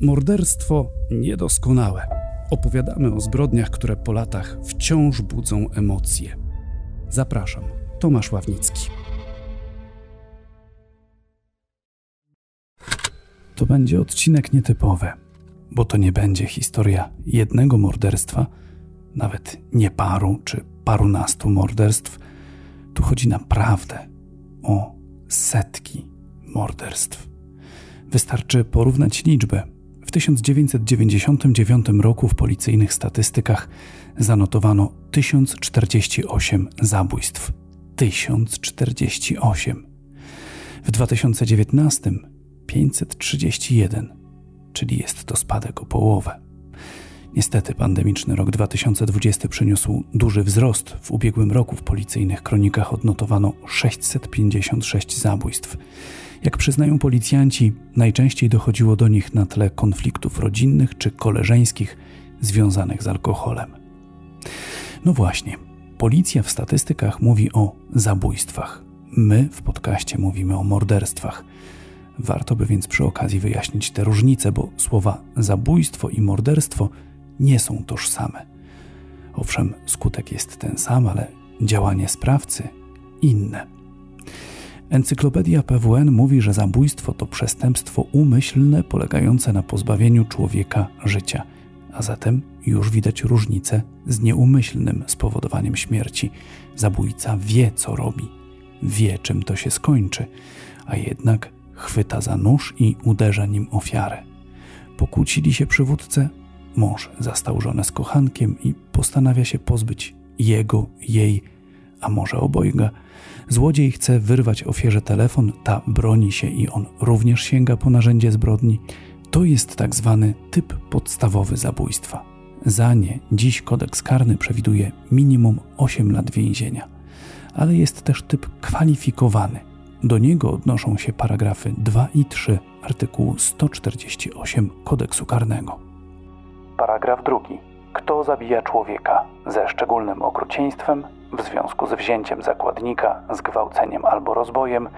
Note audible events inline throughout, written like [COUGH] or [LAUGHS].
Morderstwo niedoskonałe. Opowiadamy o zbrodniach, które po latach wciąż budzą emocje. Zapraszam, Tomasz Ławnicki. To będzie odcinek nietypowy, bo to nie będzie historia jednego morderstwa, nawet nie paru czy parunastu morderstw. Tu chodzi naprawdę o setki morderstw. Wystarczy porównać liczby. W 1999 roku w policyjnych statystykach zanotowano 1048 zabójstw. 1048. W 2019 531, czyli jest to spadek o połowę. Niestety pandemiczny rok 2020 przyniósł duży wzrost. W ubiegłym roku w policyjnych kronikach odnotowano 656 zabójstw. Jak przyznają policjanci, najczęściej dochodziło do nich na tle konfliktów rodzinnych czy koleżeńskich związanych z alkoholem. No właśnie, policja w statystykach mówi o zabójstwach. My w podcaście mówimy o morderstwach. Warto by więc przy okazji wyjaśnić te różnice, bo słowa zabójstwo i morderstwo nie są tożsame. Owszem, skutek jest ten sam, ale działanie sprawcy inne. Encyklopedia PWN mówi, że zabójstwo to przestępstwo umyślne polegające na pozbawieniu człowieka życia, a zatem już widać różnicę z nieumyślnym spowodowaniem śmierci. Zabójca wie, co robi, wie, czym to się skończy, a jednak chwyta za nóż i uderza nim ofiarę. Pokłócili się przywódcę, mąż zastał żonę z kochankiem i postanawia się pozbyć jego, jej, a może obojga. Złodziej chce wyrwać ofierze telefon, ta broni się i on również sięga po narzędzie zbrodni. To jest tak zwany typ podstawowy zabójstwa. Za nie dziś kodeks karny przewiduje minimum 8 lat więzienia. Ale jest też typ kwalifikowany. Do niego odnoszą się paragrafy 2 i 3 artykułu 148 kodeksu karnego. Paragraf drugi. Kto zabija człowieka ze szczególnym okrucieństwem w związku z wzięciem zakładnika, zgwałceniem albo rozbojem,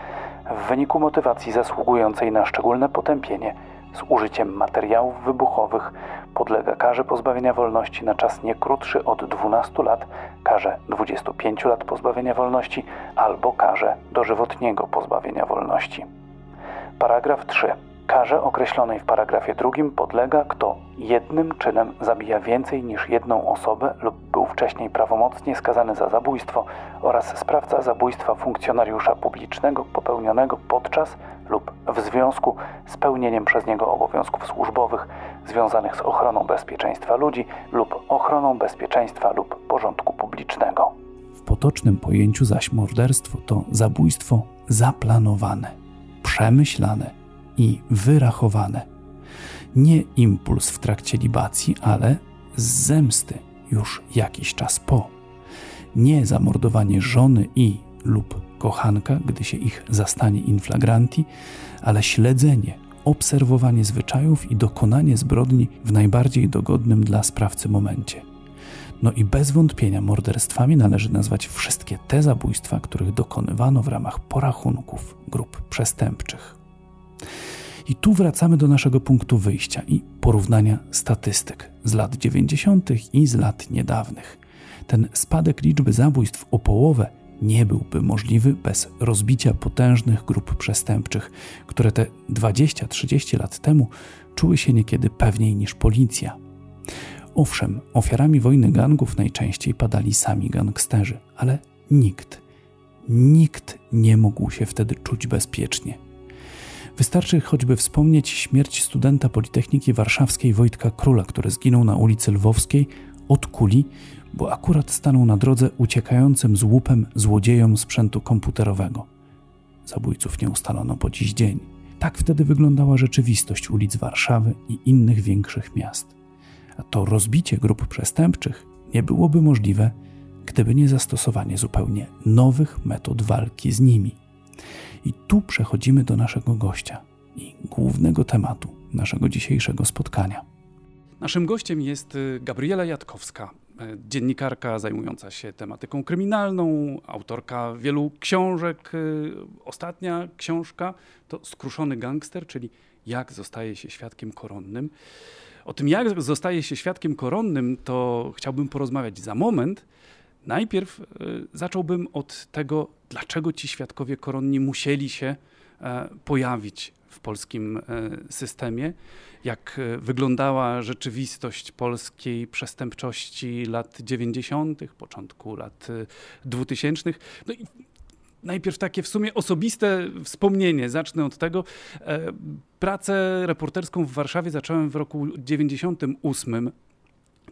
w wyniku motywacji zasługującej na szczególne potępienie, z użyciem materiałów wybuchowych, podlega karze pozbawienia wolności na czas nie krótszy od 12 lat, karze 25 lat pozbawienia wolności albo karze dożywotniego pozbawienia wolności. Paragraf 3. Karze określonej w paragrafie drugim podlega, kto jednym czynem zabija więcej niż jedną osobę lub był wcześniej prawomocnie skazany za zabójstwo oraz sprawca zabójstwa funkcjonariusza publicznego popełnionego podczas lub w związku z pełnieniem przez niego obowiązków służbowych związanych z ochroną bezpieczeństwa ludzi lub ochroną bezpieczeństwa lub porządku publicznego. W potocznym pojęciu zaś morderstwo to zabójstwo zaplanowane, przemyślane i wyrachowane. Nie impuls w trakcie libacji, ale z zemsty już jakiś czas po. Nie zamordowanie żony i lub kochanka, gdy się ich zastanie in flagranti, ale śledzenie, obserwowanie zwyczajów i dokonanie zbrodni w najbardziej dogodnym dla sprawcy momencie. No i bez wątpienia morderstwami należy nazwać wszystkie te zabójstwa, których dokonywano w ramach porachunków grup przestępczych. I tu wracamy do naszego punktu wyjścia i porównania statystyk z lat 90. i z lat niedawnych. Ten spadek liczby zabójstw o połowę nie byłby możliwy bez rozbicia potężnych grup przestępczych, które te 20-30 lat temu czuły się niekiedy pewniej niż policja. Owszem, ofiarami wojny gangów najczęściej padali sami gangsterzy, ale nikt, nikt nie mógł się wtedy czuć bezpiecznie. Wystarczy choćby wspomnieć śmierć studenta Politechniki Warszawskiej Wojtka Króla, który zginął na ulicy Lwowskiej od kuli, bo akurat stanął na drodze uciekającym z łupem złodziejom sprzętu komputerowego. Zabójców nie ustalono po dziś dzień. Tak wtedy wyglądała rzeczywistość ulic Warszawy i innych większych miast. A to rozbicie grup przestępczych nie byłoby możliwe, gdyby nie zastosowanie zupełnie nowych metod walki z nimi. I tu przechodzimy do naszego gościa i głównego tematu naszego dzisiejszego spotkania. Naszym gościem jest y, Gabriela Jatkowska, dziennikarka zajmująca się tematyką kryminalną, autorka wielu książek. Ostatnia książka to Skruszony gangster, czyli jak zostaje się świadkiem koronnym. O tym, jak zostaje się świadkiem koronnym, to chciałbym porozmawiać za moment. Najpierw zacząłbym od tego, dlaczego ci świadkowie koronni musieli się pojawić w polskim e, systemie, jak e, wyglądała rzeczywistość polskiej przestępczości lat 90., początku lat 2000. E, no i najpierw takie w sumie osobiste wspomnienie. Zacznę od tego. Pracę reporterską w Warszawie zacząłem w roku 98.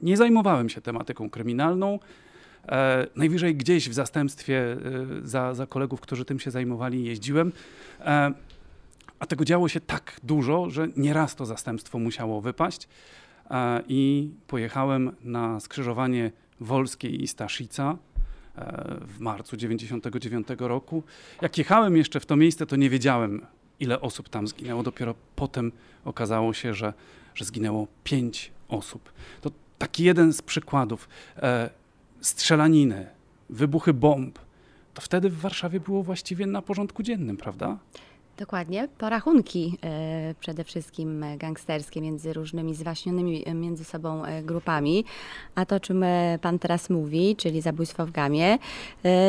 Nie zajmowałem się tematyką kryminalną. Najwyżej gdzieś w zastępstwie za, za kolegów, którzy tym się zajmowali, jeździłem. A tego działo się tak dużo, że nieraz to zastępstwo musiało wypaść. E, I pojechałem na skrzyżowanie Wolskiej i Staszica e, w marcu 99 roku. Jak jechałem jeszcze w to miejsce, to nie wiedziałem, ile osób tam zginęło. Dopiero potem okazało się, że, że zginęło pięć osób. To taki jeden z przykładów. Strzelaniny, wybuchy bomb. To wtedy w Warszawie było właściwie na porządku dziennym, prawda? Dokładnie. Porachunki e, przede wszystkim gangsterskie między różnymi zwaśnionymi e, między sobą e, grupami. A to, czym Pan teraz mówi, czyli zabójstwo w Gamie,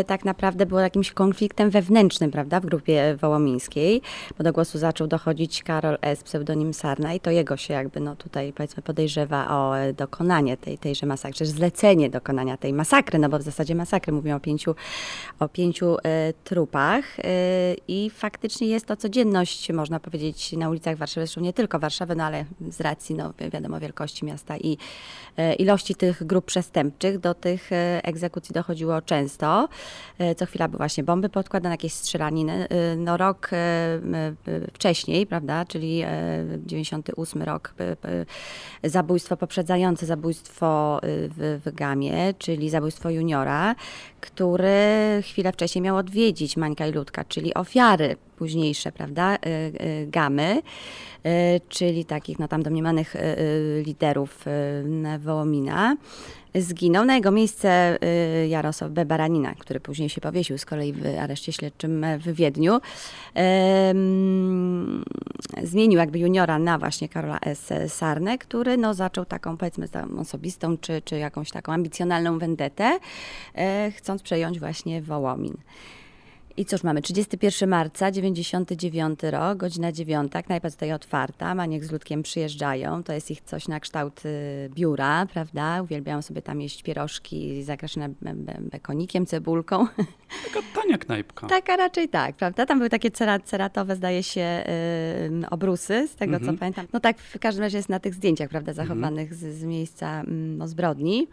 tak naprawdę było jakimś konfliktem wewnętrznym, prawda, w grupie wołomińskiej, bo do głosu zaczął dochodzić Karol S., pseudonim Sarna i to jego się jakby no tutaj powiedzmy podejrzewa o dokonanie tej, tejże masakry, zlecenie dokonania tej masakry, no bo w zasadzie masakry, mówimy o pięciu, o pięciu trupach i faktycznie jest to codzienność, można powiedzieć, na ulicach Warszawy, zresztą nie tylko Warszawy, no ale z racji, no wiadomo, wielkości miasta i e, ilości tych grup przestępczych, do tych e, egzekucji dochodziło często. E, co chwila były właśnie bomby podkładane, jakieś strzelaniny. No rok wcześniej, prawda, czyli 98 rok, zabójstwo poprzedzające zabójstwo w, w Gamie, czyli zabójstwo juniora, który chwilę wcześniej miał odwiedzić Mańka i Ludka, czyli ofiary późniejsze, prawda, y, y, gamy, y, czyli takich no, tam domniemanych liderów Wołomina. Zginął. Na jego miejsce Jarosław B. Baranina, który później się powiesił z kolei w areszcie śledczym w Wiedniu. Zmienił jakby juniora na właśnie Karola S. Sarnę, który no, zaczął taką powiedzmy osobistą czy, czy jakąś taką ambicjonalną wendetę, chcąc przejąć właśnie Wołomin. I cóż, mamy 31 marca, 99 rok, godzina 9, knajpa tutaj otwarta, Maniek z Ludkiem przyjeżdżają, to jest ich coś na kształt y, biura, prawda? Uwielbiają sobie tam jeść pierożki zakraszone bekonikiem, cebulką. [LAUGHS] Taka tania knajpka. Taka raczej tak, prawda? Tam były takie ceratowe, zdaje się, yy, obrusy, z tego mhm. co pamiętam. No tak w każdym razie jest na tych zdjęciach, prawda, mhm. zachowanych z, z miejsca mm, zbrodni.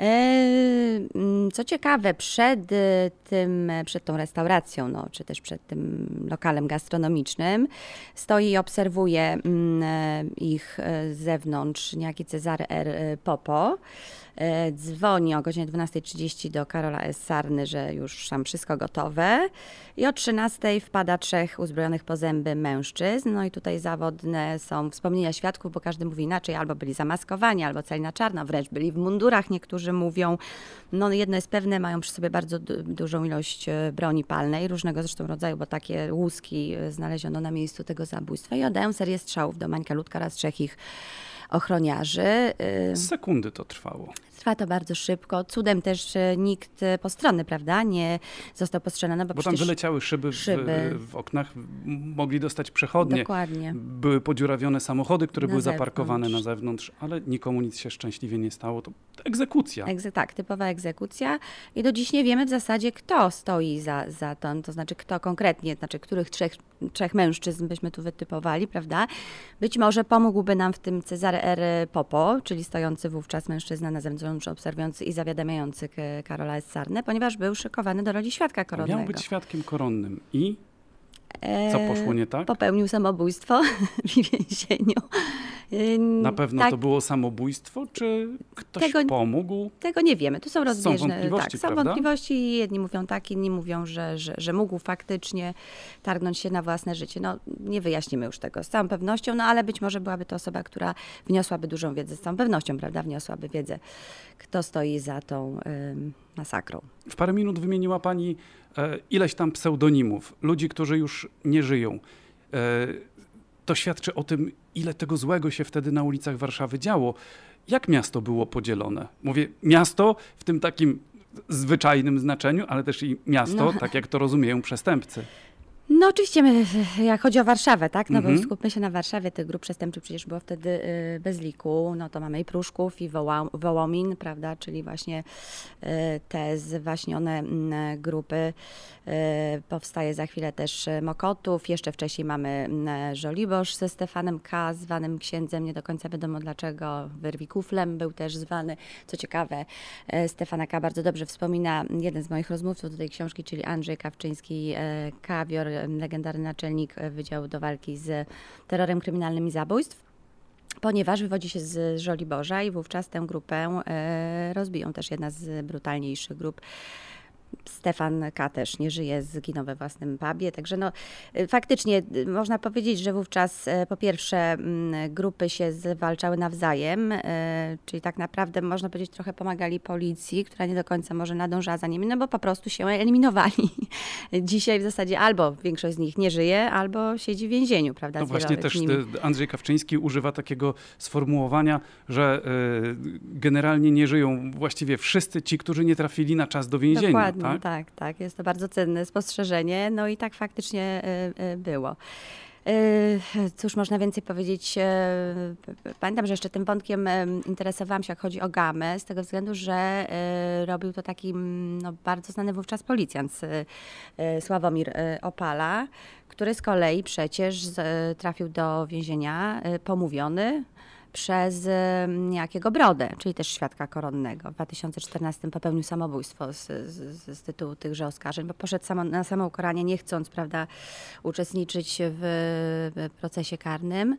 E, mm, co ciekawe, przed y, tym, przed tą restauracją, no, czy też przed tym lokalem gastronomicznym, stoi i obserwuje mm, e, ich e, z zewnątrz niejaki Cezary R. Popo. E, dzwoni o godzinie 12.30 do Karola S. Sarny, że już tam wszystko gotowe. I o 13.00 wpada trzech uzbrojonych po zęby mężczyzn. No i tutaj zawodne są wspomnienia świadków, bo każdy mówi inaczej, albo byli zamaskowani, albo cali na czarno, wręcz byli w mundurach, niektórzy mówią. No jedno jest pewne, mają przy sobie bardzo du dużą ilość e, broni palnej, różnego zresztą rodzaju, bo takie łuski e, znaleziono na miejscu tego zabójstwa i oddają serię strzałów do Mańka Ludka raz trzech ich ochroniarzy. Sekundy to trwało. Trwa to bardzo szybko. Cudem też nikt postronny, prawda, nie został postrzelony. Bo, bo tam wyleciały szyby, szyby. W, w, oknach, mogli dostać przechodnie. Dokładnie. Były podziurawione samochody, które na były zewnątrz. zaparkowane na zewnątrz, ale nikomu nic się szczęśliwie nie stało. To egzekucja. Egze, tak, typowa egzekucja. I do dziś nie wiemy w zasadzie, kto stoi za, za to, to znaczy kto konkretnie, znaczy których trzech, trzech mężczyzn byśmy tu wytypowali, prawda? Być może pomógłby nam w tym Cezary R. Popo, czyli stojący wówczas mężczyzna na zewnątrz obserwujący i zawiadamiający Karola. Sarnę, ponieważ był szykowany do roli świadka koronnego. Miał być świadkiem koronnym i co poszło nie tak? Popełnił samobójstw [LAUGHS] w więzieniu. Y, Na pewno tak, to było samobójstwo, czy ktoś Tego- pomógł? Tego nie wiemy, tu są rozbieżne. wątpliwości, tak, są prawda? wątpliwości, jedni mówią tak, inni mówią, że, że, że mógł faktycznie targnąć się na własne życie. No, nie wyjaśnimy już tego z całą pewnością, no ale być może byłaby to osoba, która wniosłaby dużą wiedzę, z całą pewnością, prawda, wniosłaby wiedzę, kto stoi za tą ym, masakrą. W parę minut wymieniła Pani e, ileś tam pseudonimów, ludzi, którzy już nie żyją. E, to świadczy o tym, ile tego złego się wtedy na ulicach Warszawy działo. Jak miasto było podzielone? Mówię miasto w tym takim zwyczajnym znaczeniu, ale też i miasto, No. tak jak to rozumieją przestępcy. No oczywiście, my, jak chodzi o Warszawę, tak, no Mhm. bo skupmy się na Warszawie, tych grup przestępczych przecież było wtedy y, bez liku, no to mamy i Pruszków, i Woła, Wołomin, prawda, czyli właśnie y, te zwaśnione mm, grupy. Y, Powstaje za chwilę też y, Mokotów, jeszcze wcześniej mamy Żoliborz ze Stefanem K., zwanym księdzem, nie do końca wiadomo dlaczego, Wyrwikuflem był też zwany. Co ciekawe, e, Stefana K. bardzo dobrze wspomina jeden z moich rozmówców do tej książki, czyli Andrzej Kawczyński, e, Kawior, legendarny naczelnik e, Wydziału do Walki z Terrorem Kryminalnym i Zabójstw. Ponieważ wywodzi się z Żoliborza i wówczas tę grupę e, rozbiją. Też jedna z brutalniejszych grup. Stefan K. też nie żyje, zginął we własnym pubie. Także no, y, faktycznie y, można powiedzieć, że wówczas e, po pierwsze mm, grupy się zwalczały nawzajem, czyli tak naprawdę można powiedzieć trochę pomagali policji, która nie do końca może nadążała za nimi, no bo po prostu się eliminowali. [LAUGHS] Dzisiaj w zasadzie albo większość z nich nie żyje, albo siedzi w więzieniu, prawda? No właśnie też Andrzej Kawczyński używa takiego sformułowania, że generalnie nie żyją właściwie wszyscy ci, którzy nie trafili na czas do więzienia. Dokładnie, tak? tak? tak, Jest to bardzo cenne spostrzeżenie. No i tak faktycznie y, y, było. Y, Cóż można więcej powiedzieć? Pamiętam, że jeszcze tym wątkiem interesowałam się, jak chodzi o gamę, z tego względu, że robił to taki no, bardzo znany wówczas policjant, Sławomir Opala, który z kolei przecież trafił do więzienia pomówiony przez em, niejakiego Brodę, czyli też świadka koronnego. W 2014 popełnił samobójstwo z, z, z tytułu tychże oskarżeń, bo poszedł samo, na samoukaranie, nie chcąc prawda, uczestniczyć w, procesie karnym.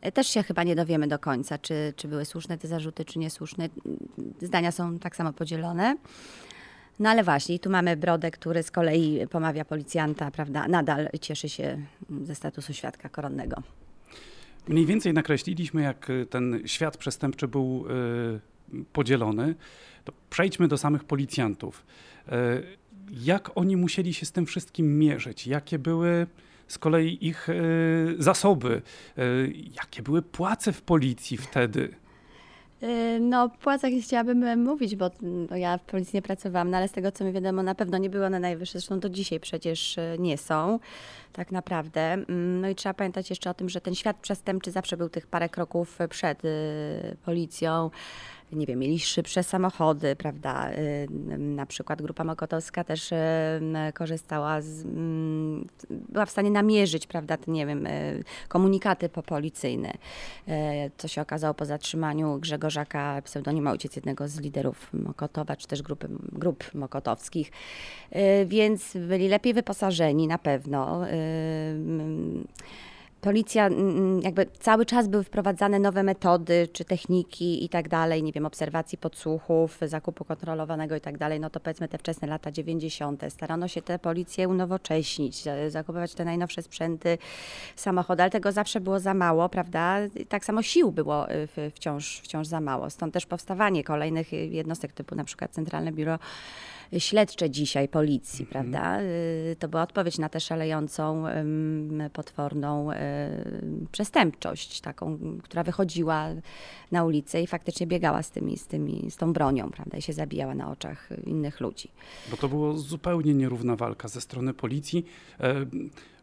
E, Też się chyba nie dowiemy do końca, czy, czy były słuszne te zarzuty, czy niesłuszne. Zdania są tak samo podzielone. No ale właśnie, tu mamy Brodę, który z kolei pomawia policjanta, prawda, nadal cieszy się ze statusu świadka koronnego. Mniej więcej nakreśliliśmy, jak y, ten świat przestępczy był y, podzielony. To przejdźmy do samych policjantów. Y, jak oni musieli się z tym wszystkim mierzyć? Jakie były z kolei ich zasoby? Jakie były płace w policji wtedy? Yy, No, o płacach nie chciałabym e, mówić, bo no, ja w policji nie pracowałam, no, ale z tego co mi wiadomo, na pewno nie były one najwyższe, zresztą do dzisiaj przecież e, nie są, tak naprawdę. Mm, No i trzeba pamiętać jeszcze o tym, że ten świat przestępczy zawsze był tych parę kroków przed y, policją. Nie wiem, mieli szybsze samochody, prawda? Na przykład grupa Mokotowska też korzystała z, była w stanie namierzyć, prawda, te, nie wiem, y, komunikaty popolicyjne. E, co się okazało po zatrzymaniu Grzegorzaka, pseudonima ojciec jednego z liderów Mokotowa, czy też grupy, grup mokotowskich. E, Więc byli lepiej wyposażeni na pewno. E, mm, Policja, mm, jakby cały czas były wprowadzane nowe metody, czy techniki i tak dalej, nie wiem, obserwacji podsłuchów, zakupu kontrolowanego i tak dalej, no to powiedzmy te wczesne lata 90. Starano się te policje unowocześnić, za- zakupować te najnowsze sprzęty, samochody, ale tego zawsze było za mało, prawda? Tak samo sił było y, wciąż, wciąż za mało. Stąd też powstawanie kolejnych jednostek typu na przykład Centralne Biuro Śledcze dzisiaj policji, prawda? Y, To była odpowiedź na tę szalejącą, potworną y, przestępczość, taką, która wychodziła na ulicę i faktycznie biegała z, tymi, z, tymi, z tą bronią, prawda? I się zabijała na oczach innych ludzi. Bo to było zupełnie nierówna walka ze strony policji. E,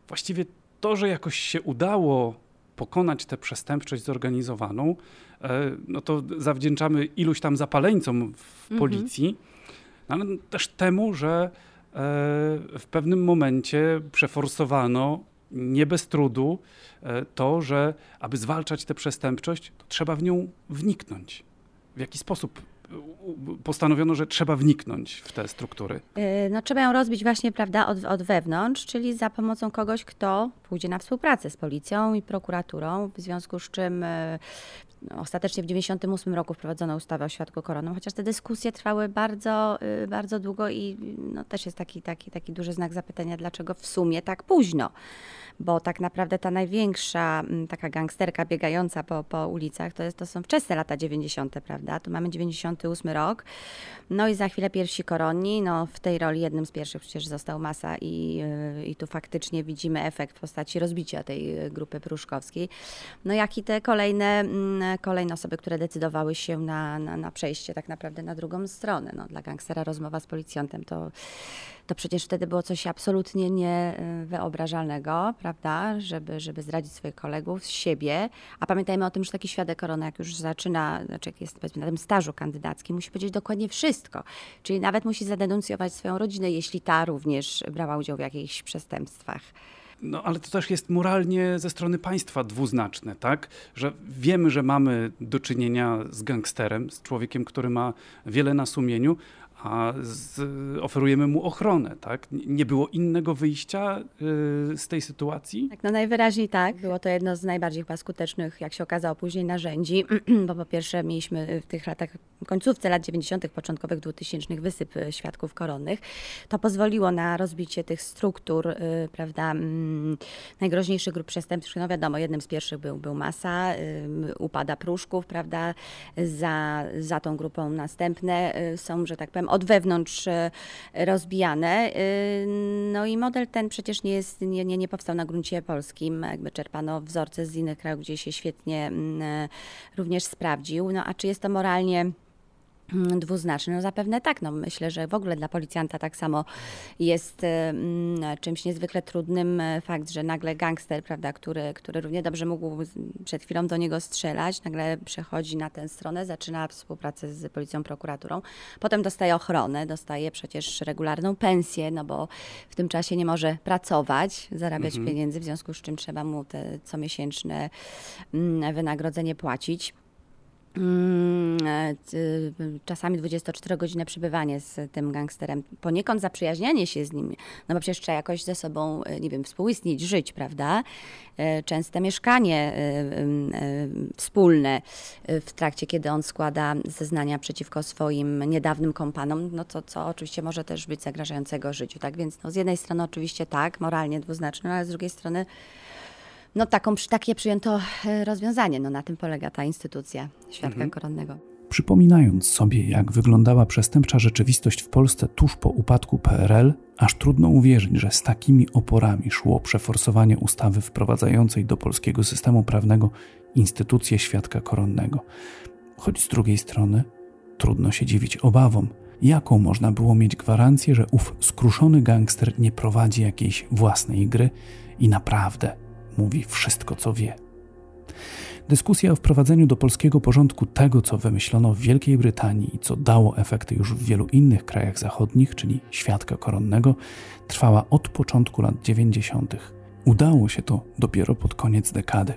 Właściwie to, że jakoś się udało pokonać tę przestępczość zorganizowaną, e, no to zawdzięczamy iluś tam zapaleńcom w Mhm. policji, no ale też temu, że e, w pewnym momencie przeforsowano nie bez trudu e, to, że aby zwalczać tę przestępczość, trzeba w nią wniknąć. W jaki sposób postanowiono, że trzeba wniknąć w te struktury? Y, no, trzeba ją rozbić właśnie, prawda, od, od wewnątrz, czyli za pomocą kogoś, kto pójdzie na współpracę z policją i prokuraturą, w związku z czym ostatecznie w 1998 roku wprowadzono ustawę o świadku koronnym, chociaż te dyskusje trwały bardzo, y, bardzo długo i no, też jest taki, taki, taki duży znak zapytania, dlaczego w sumie tak późno bo tak naprawdę ta największa mm, taka gangsterka biegająca po, po ulicach to, jest, to są wczesne lata 90., prawda? Tu mamy 98 rok. No i za chwilę pierwsi koronni. No, w tej roli jednym z pierwszych przecież został Masa i, y, i tu faktycznie widzimy efekt w postaci rozbicia tej grupy pruszkowskiej. No jak i te kolejne, mm, kolejne osoby, które decydowały się na, na, na przejście tak naprawdę na drugą stronę. No, dla gangstera rozmowa z policjantem to to przecież wtedy było coś absolutnie niewyobrażalnego, prawda, żeby, żeby zdradzić swoich kolegów, siebie. A pamiętajmy o tym, że taki świadek korona, jak już zaczyna, znaczy jak jest powiedzmy na tym stażu kandydackim, musi powiedzieć dokładnie wszystko. Czyli nawet musi zadenuncjować swoją rodzinę, jeśli ta również brała udział w jakichś przestępstwach. No ale to też jest moralnie ze strony państwa dwuznaczne, tak? Że wiemy, że mamy do czynienia z gangsterem, z człowiekiem, który ma wiele na sumieniu, a z, oferujemy mu ochronę, tak? Nie było innego wyjścia y, z tej sytuacji? Tak, no najwyraźniej tak. Było to jedno z najbardziej chyba skutecznych, jak się okazało później, narzędzi, [CLEARS THROAT] bo po pierwsze mieliśmy w tych latach, końcówce lat 90., początkowych 2000 wysyp y, świadków koronnych. To pozwoliło na rozbicie tych struktur, y, prawda, mm, najgroźniejszych grup przestępczych. No wiadomo, jednym z pierwszych był, był Masa, upada Pruszków, prawda, za, za tą grupą następne są, że tak powiem, od wewnątrz e, rozbijane. E, no i model ten przecież nie, jest, nie, nie, nie powstał na gruncie polskim. Jakby czerpano wzorce z innych krajów, gdzie się świetnie mm, e, również sprawdził. No a czy jest to moralnie dwuznaczny? No zapewne tak. No myślę, że w ogóle dla policjanta tak samo jest mm, czymś niezwykle trudnym e, fakt, że nagle gangster, prawda, który, który równie dobrze mógł przed chwilą do niego strzelać, nagle przechodzi na tę stronę, zaczyna współpracę z policją, prokuraturą, potem dostaje ochronę, dostaje przecież regularną pensję, no bo w tym czasie nie może pracować, zarabiać mhm. pieniędzy, w związku z czym trzeba mu te comiesięczne mm, wynagrodzenie płacić. Mm, e, czasami 24-godzinne przebywanie z tym gangsterem, poniekąd zaprzyjaźnianie się z nim, no bo przecież trzeba jakoś ze sobą, e, nie wiem, współistnieć, żyć, prawda? E, częste mieszkanie wspólne w trakcie, kiedy on składa zeznania przeciwko swoim niedawnym kompanom, no to co oczywiście może też być zagrażającego życiu, tak? Więc no, z jednej strony oczywiście tak, moralnie dwuznaczne, no ale z drugiej strony no taką, takie przyjęto e, rozwiązanie. No na tym polega ta instytucja świadka mhm. koronnego. Przypominając sobie, jak wyglądała przestępcza rzeczywistość w Polsce tuż po upadku PRL, aż trudno uwierzyć, że z takimi oporami szło przeforsowanie ustawy wprowadzającej do polskiego systemu prawnego instytucję świadka koronnego. Choć z drugiej strony trudno się dziwić obawom, jaką można było mieć gwarancję, że ów skruszony gangster nie prowadzi jakiejś własnej gry i naprawdę mówi wszystko, co wie. Dyskusja o wprowadzeniu do polskiego porządku tego, co wymyślono w Wielkiej Brytanii i co dało efekty już w wielu innych krajach zachodnich, czyli świadka koronnego, trwała od początku lat 90. Udało się to dopiero pod koniec dekady.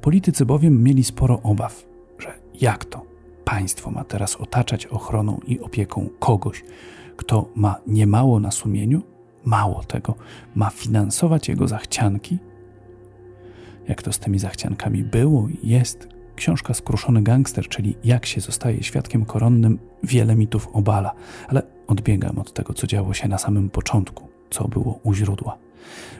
Politycy bowiem mieli sporo obaw, że jak to państwo ma teraz otaczać ochroną i opieką kogoś, kto ma niemało na sumieniu, mało tego, ma finansować jego zachcianki jak to z tymi zachciankami było i jest. Książka Skruszony Gangster, czyli jak się zostaje świadkiem koronnym, wiele mitów obala, ale odbiegam od tego, co działo się na samym początku, co było u źródła.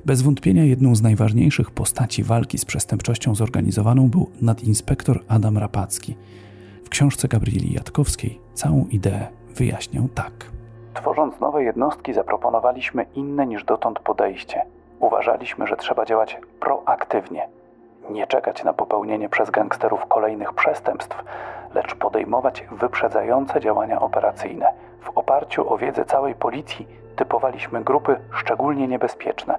Bez wątpienia jedną z najważniejszych postaci walki z przestępczością zorganizowaną był nadinspektor Adam Rapacki. W książce Gabrieli Jatkowskiej całą ideę wyjaśniał tak. Tworząc nowe jednostki, zaproponowaliśmy inne niż dotąd podejście. Uważaliśmy, że trzeba działać proaktywnie, nie czekać na popełnienie przez gangsterów kolejnych przestępstw, lecz podejmować wyprzedzające działania operacyjne. W oparciu o wiedzę całej policji typowaliśmy grupy szczególnie niebezpieczne,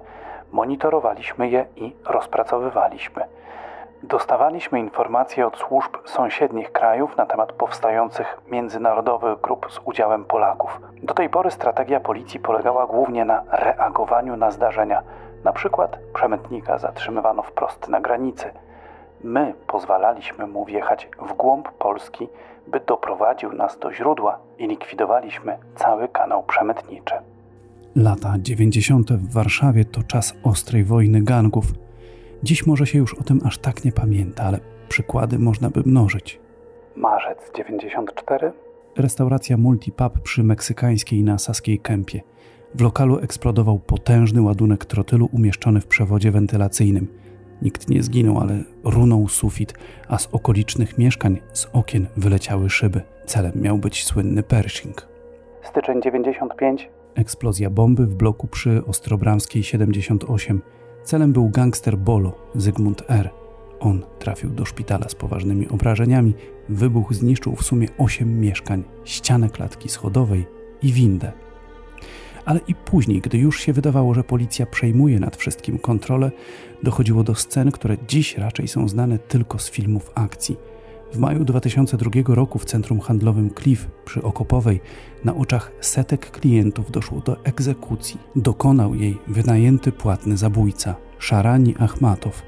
monitorowaliśmy je i rozpracowywaliśmy. Dostawaliśmy informacje od służb sąsiednich krajów na temat powstających międzynarodowych grup z udziałem Polaków. Do tej pory strategia policji polegała głównie na reagowaniu na zdarzenia na przykład przemytnika zatrzymywano wprost na granicy. My pozwalaliśmy mu wjechać w głąb Polski, by doprowadził nas do źródła i likwidowaliśmy cały kanał przemytniczy. Lata 90. w Warszawie to czas ostrej wojny gangów. Dziś może się już o tym aż tak nie pamięta, ale przykłady można by mnożyć. Marzec 94, Restauracja Multipub przy meksykańskiej na Saskiej Kępie. W lokalu eksplodował potężny ładunek trotylu umieszczony w przewodzie wentylacyjnym. Nikt nie zginął, ale runął sufit, a z okolicznych mieszkań z okien wyleciały szyby. Celem miał być słynny Pershing. styczeń 95, Eksplozja bomby w bloku przy Ostrobramskiej 78. Celem był gangster Bolo, Zygmunt R. On trafił do szpitala z poważnymi obrażeniami. Wybuch zniszczył w sumie 8 mieszkań, ścianę klatki schodowej i windę. Ale i później, gdy już się wydawało, że policja przejmuje nad wszystkim kontrolę, dochodziło do scen, które dziś raczej są znane tylko z filmów akcji. W maju 2002 roku w centrum handlowym Cliff przy Okopowej na oczach setek klientów doszło do egzekucji. Dokonał jej wynajęty płatny zabójca, Szarani Achmatow.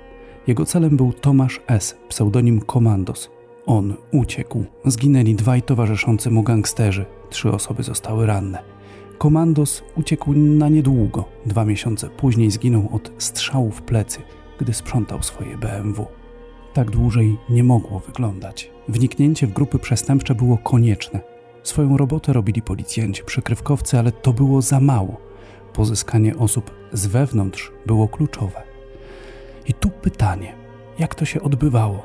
Jego celem był Tomasz S., pseudonim Komandos. On uciekł. Zginęli dwaj towarzyszący mu gangsterzy. Trzy osoby zostały ranne. Komandos uciekł na niedługo. Dwa miesiące później zginął od strzału w plecy, gdy sprzątał swoje BMW. Tak dłużej nie mogło wyglądać. Wniknięcie w grupy przestępcze było konieczne. Swoją robotę robili policjanci, przykrywkowcy, ale to było za mało. Pozyskanie osób z wewnątrz było kluczowe. I tu pytanie, jak to się odbywało?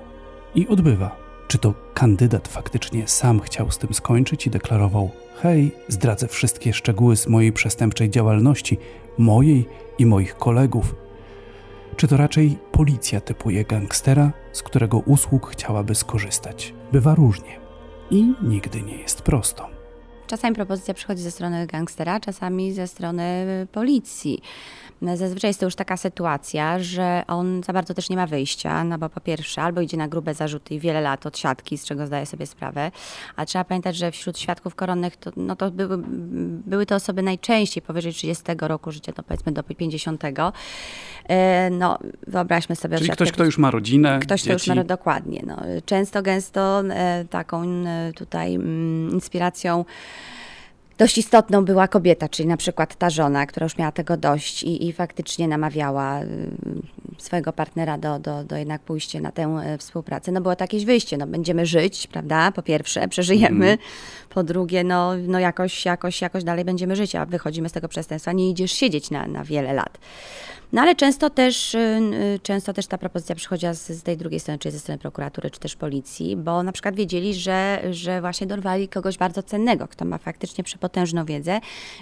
I odbywa. Czy to kandydat faktycznie sam chciał z tym skończyć i deklarował: Hej, zdradzę wszystkie szczegóły z mojej przestępczej działalności, mojej i moich kolegów? Czy to raczej policja typuje gangstera, z którego usług chciałaby skorzystać? Bywa różnie i nigdy nie jest prosto. Czasami propozycja przychodzi ze strony gangstera, czasami ze strony policji. Zazwyczaj jest to już taka sytuacja, że on za bardzo też nie ma wyjścia, no bo po pierwsze albo idzie na grube zarzuty i wiele lat od siatki, z czego zdaje sobie sprawę, a trzeba pamiętać, że wśród świadków koronnych to, no to były, były to osoby najczęściej powyżej 30 roku życia, to powiedzmy do 50. E, No wyobraźmy sobie... Czyli ktoś, kto już ma rodzinę, Ktoś, kto dzieci. już ma dokładnie. No. Często, gęsto e, taką e, tutaj mm, inspiracją dość istotną była kobieta, czyli na przykład ta żona, która już miała tego dość i, i faktycznie namawiała y, swojego partnera do, do, do jednak pójścia na tę e, współpracę. No było to jakieś wyjście, no będziemy żyć, prawda? Po pierwsze, [LAUGHS] przeżyjemy. Po drugie, no, no jakoś, jakoś, jakoś dalej będziemy żyć, a wychodzimy z tego przestępstwa, nie idziesz siedzieć na, na wiele lat. No ale często też, y, y, często też ta propozycja przychodziła z, z tej drugiej strony, czyli ze strony prokuratury, czy też policji, bo na przykład wiedzieli, że, że właśnie dorwali kogoś bardzo cennego, kto ma faktycznie przepotężną wiedzę,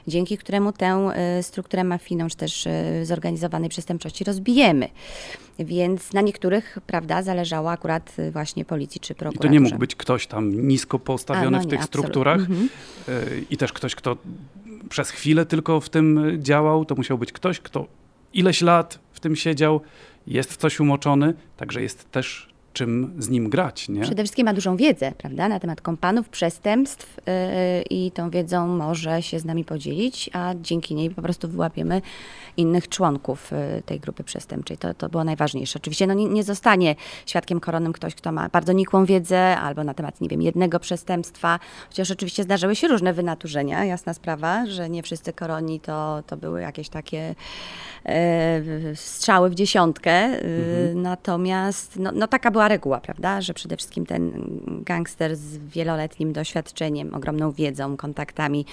dzięki któremu tę y, strukturę mafijną, czy też zorganizowanej przestępczości rozbijemy. Więc na niektórych, prawda, zależało akurat właśnie policji czy I prokuraturze. to nie mógł być ktoś tam nisko postawiony A, no w nie, tych absolutnie. strukturach Mhm. i też ktoś, kto przez chwilę tylko w tym działał. To musiał być ktoś, kto ileś lat w tym siedział, jest w coś umoczony, także jest też czym z nim grać, nie? Przede wszystkim ma dużą wiedzę, prawda, na temat kompanów, przestępstw yy, i tą wiedzą może się z nami podzielić, a dzięki niej po prostu wyłapiemy innych członków yy, tej grupy przestępczej. To, to było najważniejsze. Oczywiście no, nie, nie zostanie świadkiem koronnym ktoś, kto ma bardzo nikłą wiedzę albo na temat, nie wiem, jednego przestępstwa, chociaż oczywiście zdarzyły się różne wynaturzenia, jasna sprawa, że nie wszyscy koroni to, to były jakieś takie e, strzały w dziesiątkę. e, Natomiast no, no taka była reguła, prawda, że przede wszystkim ten gangster z wieloletnim doświadczeniem, ogromną wiedzą, kontaktami,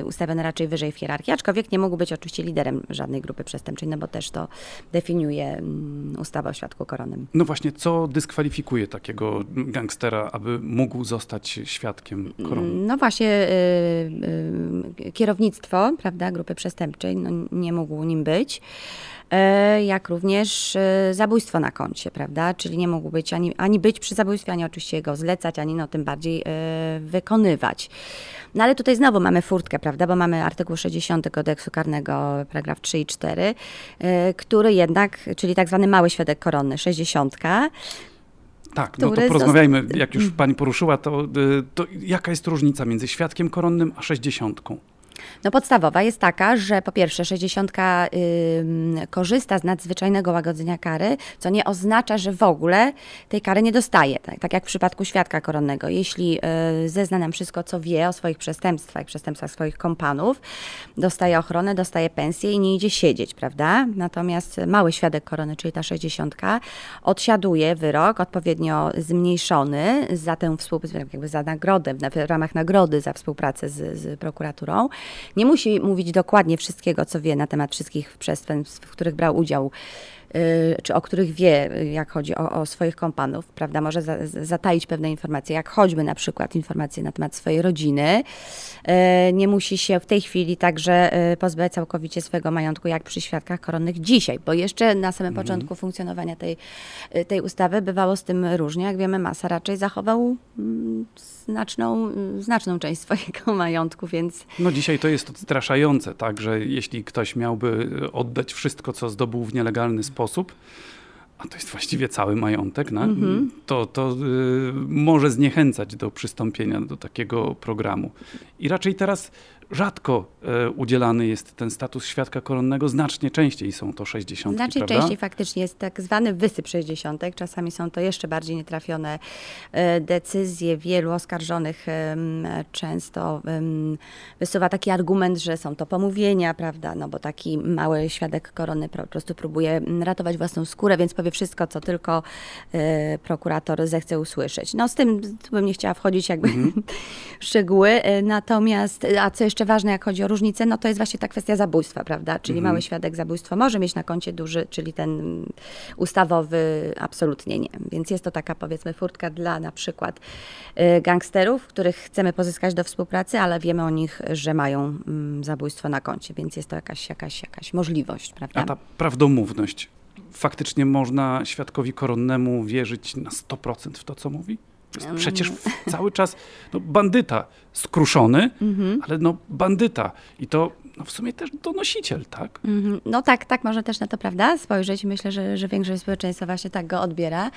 y, ustawiony raczej wyżej w hierarchii, aczkolwiek nie mógł być oczywiście liderem żadnej grupy przestępczej, no bo też to definiuje mm, ustawa o świadku koronnym. No właśnie, co dyskwalifikuje takiego gangstera, aby mógł zostać świadkiem koronnym? No właśnie, y, y, kierownictwo, prawda, grupy przestępczej, no, nie mógł nim być. E, Jak również e, zabójstwo na koncie, prawda? Czyli nie mógł być ani, ani być przy zabójstwie, ani oczywiście go zlecać, ani no tym bardziej e, wykonywać. No ale tutaj znowu mamy furtkę, prawda? Bo mamy artykuł 60 kodeksu karnego, paragraf 3 i 4, e, który jednak, czyli tak zwany mały świadek koronny, 60, Tak, no to porozmawiajmy, jak już pani poruszyła, to, to jaka jest różnica między świadkiem koronnym a sześćdziesiątką? No podstawowa jest taka, że po pierwsze 60 y, korzysta z nadzwyczajnego łagodzenia kary, co nie oznacza, że w ogóle tej kary nie dostaje. Tak, tak jak w przypadku świadka koronnego. Jeśli y, zezna nam wszystko, co wie o swoich przestępstwach, przestępstwach swoich kompanów, dostaje ochronę, dostaje pensję i nie idzie siedzieć, prawda? Natomiast mały świadek korony, czyli ta 60, odsiaduje wyrok odpowiednio zmniejszony za tę współpracę, jakby za nagrodę, w ramach nagrody za współpracę z, z prokuraturą nie musi mówić dokładnie wszystkiego, co wie na temat wszystkich przestępstw, w których brał udział Y, czy o których wie, jak chodzi o, o swoich kompanów, prawda, może za, zataić pewne informacje, jak choćby na przykład informacje na temat swojej rodziny. Y, nie musi się w tej chwili także y, pozbyć całkowicie swojego majątku, jak przy świadkach koronnych dzisiaj, bo jeszcze na samym mhm. początku funkcjonowania tej, tej ustawy bywało z tym różnie. Jak wiemy, Masa raczej zachował mm, znaczną, znaczną część swojego [LAUGHS] majątku, więc... No dzisiaj to jest odstraszające, tak, że jeśli ktoś miałby oddać wszystko, co zdobył w nielegalny sposób, a to jest właściwie cały majątek, no, mm-hmm. to, to y, może zniechęcać do przystąpienia do takiego programu. I raczej teraz rzadko e, udzielany jest ten status świadka koronnego, znacznie częściej są to 60. Znacznie prawda? częściej faktycznie jest tak zwany wysyp 60. Czasami są to jeszcze bardziej nietrafione e, decyzje. Wielu oskarżonych często wysuwa taki argument, że są to pomówienia, prawda? No bo taki mały świadek korony po prostu próbuje ratować własną skórę, więc powie wszystko, co tylko e, prokurator zechce usłyszeć. No z tym bym nie chciała wchodzić jakby mm-hmm. [LAUGHS] w szczegóły. Natomiast, a co jeszcze ważne, jak chodzi o różnicę, no to jest właśnie ta kwestia zabójstwa, prawda? Czyli mhm. mały świadek zabójstwa może mieć na koncie duży, czyli ten ustawowy absolutnie nie. Więc jest to taka powiedzmy furtka dla na przykład y, gangsterów, których chcemy pozyskać do współpracy, ale wiemy o nich, że mają mm, zabójstwo na koncie, więc jest to jakaś, jakaś, jakaś możliwość, prawda? A ta prawdomówność, faktycznie można świadkowi koronnemu wierzyć na 100% w to, co mówi? Przecież cały czas no, bandyta skruszony, mhm. ale no bandyta. I to no, w sumie też donosiciel, tak? Mhm. No tak, tak można też na to, prawda, spojrzeć. Myślę, że, że większość społeczeństwa właśnie tak go odbiera.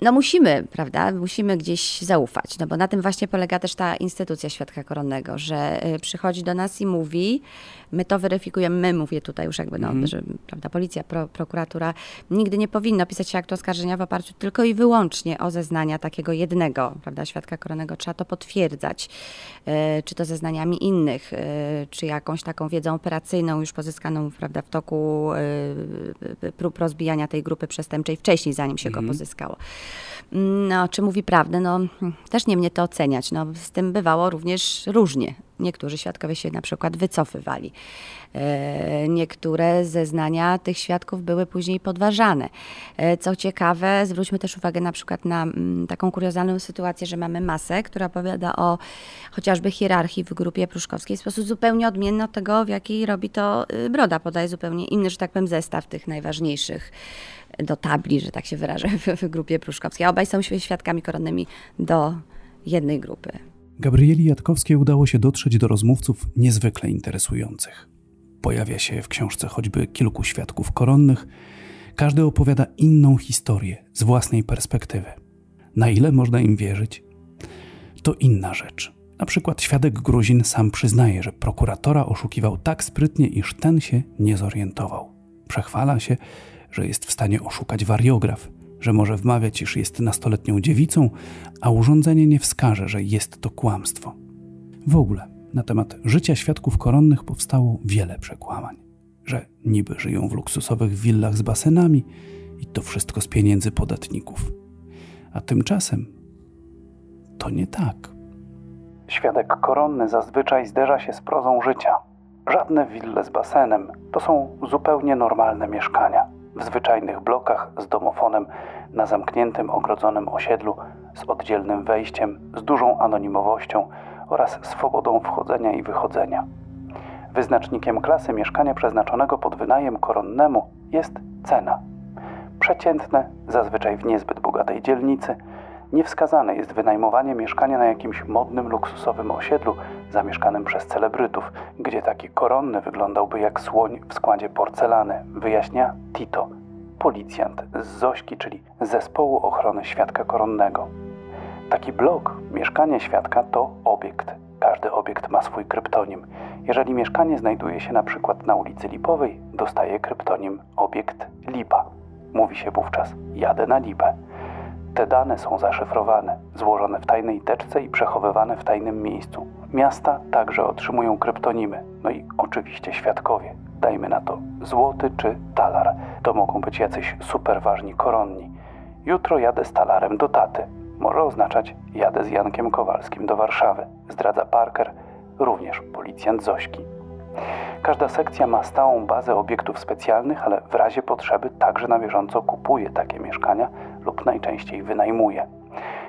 No musimy, prawda, musimy gdzieś zaufać, no bo na tym właśnie polega też ta instytucja świadka koronnego, że y, przychodzi do nas i mówi, my to weryfikujemy, my mówię tutaj już jakby, no, mm. że prawda, policja, pro, prokuratura nigdy nie powinno pisać aktu oskarżenia w oparciu tylko i wyłącznie o zeznania takiego jednego, prawda, świadka koronnego. Trzeba to potwierdzać, y, czy to zeznaniami innych, y, czy jakąś taką wiedzą operacyjną już pozyskaną, prawda, w toku prób rozbijania tej grupy przestępczej wcześniej, zanim się mm. go mhm. pozyskało. No, czy mówi prawdę? No, też nie mnie to oceniać. No, z tym bywało również różnie. Niektórzy świadkowie się na przykład wycofywali. E, niektóre zeznania tych świadków były później podważane. E, co ciekawe, zwróćmy też uwagę na przykład na mm, taką kuriozalną sytuację, że mamy masę, która opowiada o chociażby hierarchii w grupie pruszkowskiej w sposób zupełnie odmienny od tego, w jaki robi to y, Broda. Podaje zupełnie inny, że tak powiem, zestaw tych najważniejszych do tabli, że tak się wyrażę, [LAUGHS] w, w grupie pruszkowskiej. Obaj są świadkami koronnymi do jednej grupy. Gabrieli Jatkowskiej udało się dotrzeć do rozmówców niezwykle interesujących. Pojawia się w książce choćby kilku świadków koronnych. Każdy opowiada inną historię z własnej perspektywy. Na ile można im wierzyć? To inna rzecz. Na przykład świadek Gruzin sam przyznaje, że prokuratora oszukiwał tak sprytnie, iż ten się nie zorientował. Przechwala się, że jest w stanie oszukać wariograf, że może wmawiać, iż jest nastoletnią dziewicą, a urządzenie nie wskaże, że jest to kłamstwo. W ogóle na temat życia świadków koronnych powstało wiele przekłamań, że niby żyją w luksusowych willach z basenami i to wszystko z pieniędzy podatników. A tymczasem to nie tak. Świadek koronny zazwyczaj zderza się z prozą życia. Żadne wille z basenem to są zupełnie normalne mieszkania w zwyczajnych blokach z domofonem na zamkniętym, ogrodzonym osiedlu z oddzielnym wejściem, z dużą anonimowością oraz swobodą wchodzenia i wychodzenia. Wyznacznikiem klasy mieszkania przeznaczonego pod wynajem koronnemu jest cena. Przeciętne, zazwyczaj w niezbyt bogatej dzielnicy, Niewskazane jest wynajmowanie mieszkania na jakimś modnym, luksusowym osiedlu zamieszkanym przez celebrytów, gdzie taki koronny wyglądałby jak słoń w składzie porcelany, wyjaśnia Tito, policjant z Zośki, czyli Zespołu Ochrony Świadka Koronnego. Taki blok, mieszkanie świadka to obiekt Każdy obiekt ma swój kryptonim. Jeżeli mieszkanie znajduje się na przykład na ulicy Lipowej, dostaje kryptonim obiekt Lipa. Mówi się wówczas jadę na Lipę. Te dane są zaszyfrowane, złożone w tajnej teczce i przechowywane w tajnym miejscu. Miasta także otrzymują kryptonimy, no i oczywiście świadkowie. Dajmy na to złoty czy talar. To mogą być jacyś super ważni koronni. Jutro jadę z talarem do taty. Może oznaczać jadę z Jankiem Kowalskim do Warszawy. Zdradza Parker, również policjant Zośki. Każda sekcja ma stałą bazę obiektów specjalnych, ale w razie potrzeby także na bieżąco kupuje takie mieszkania lub najczęściej wynajmuje.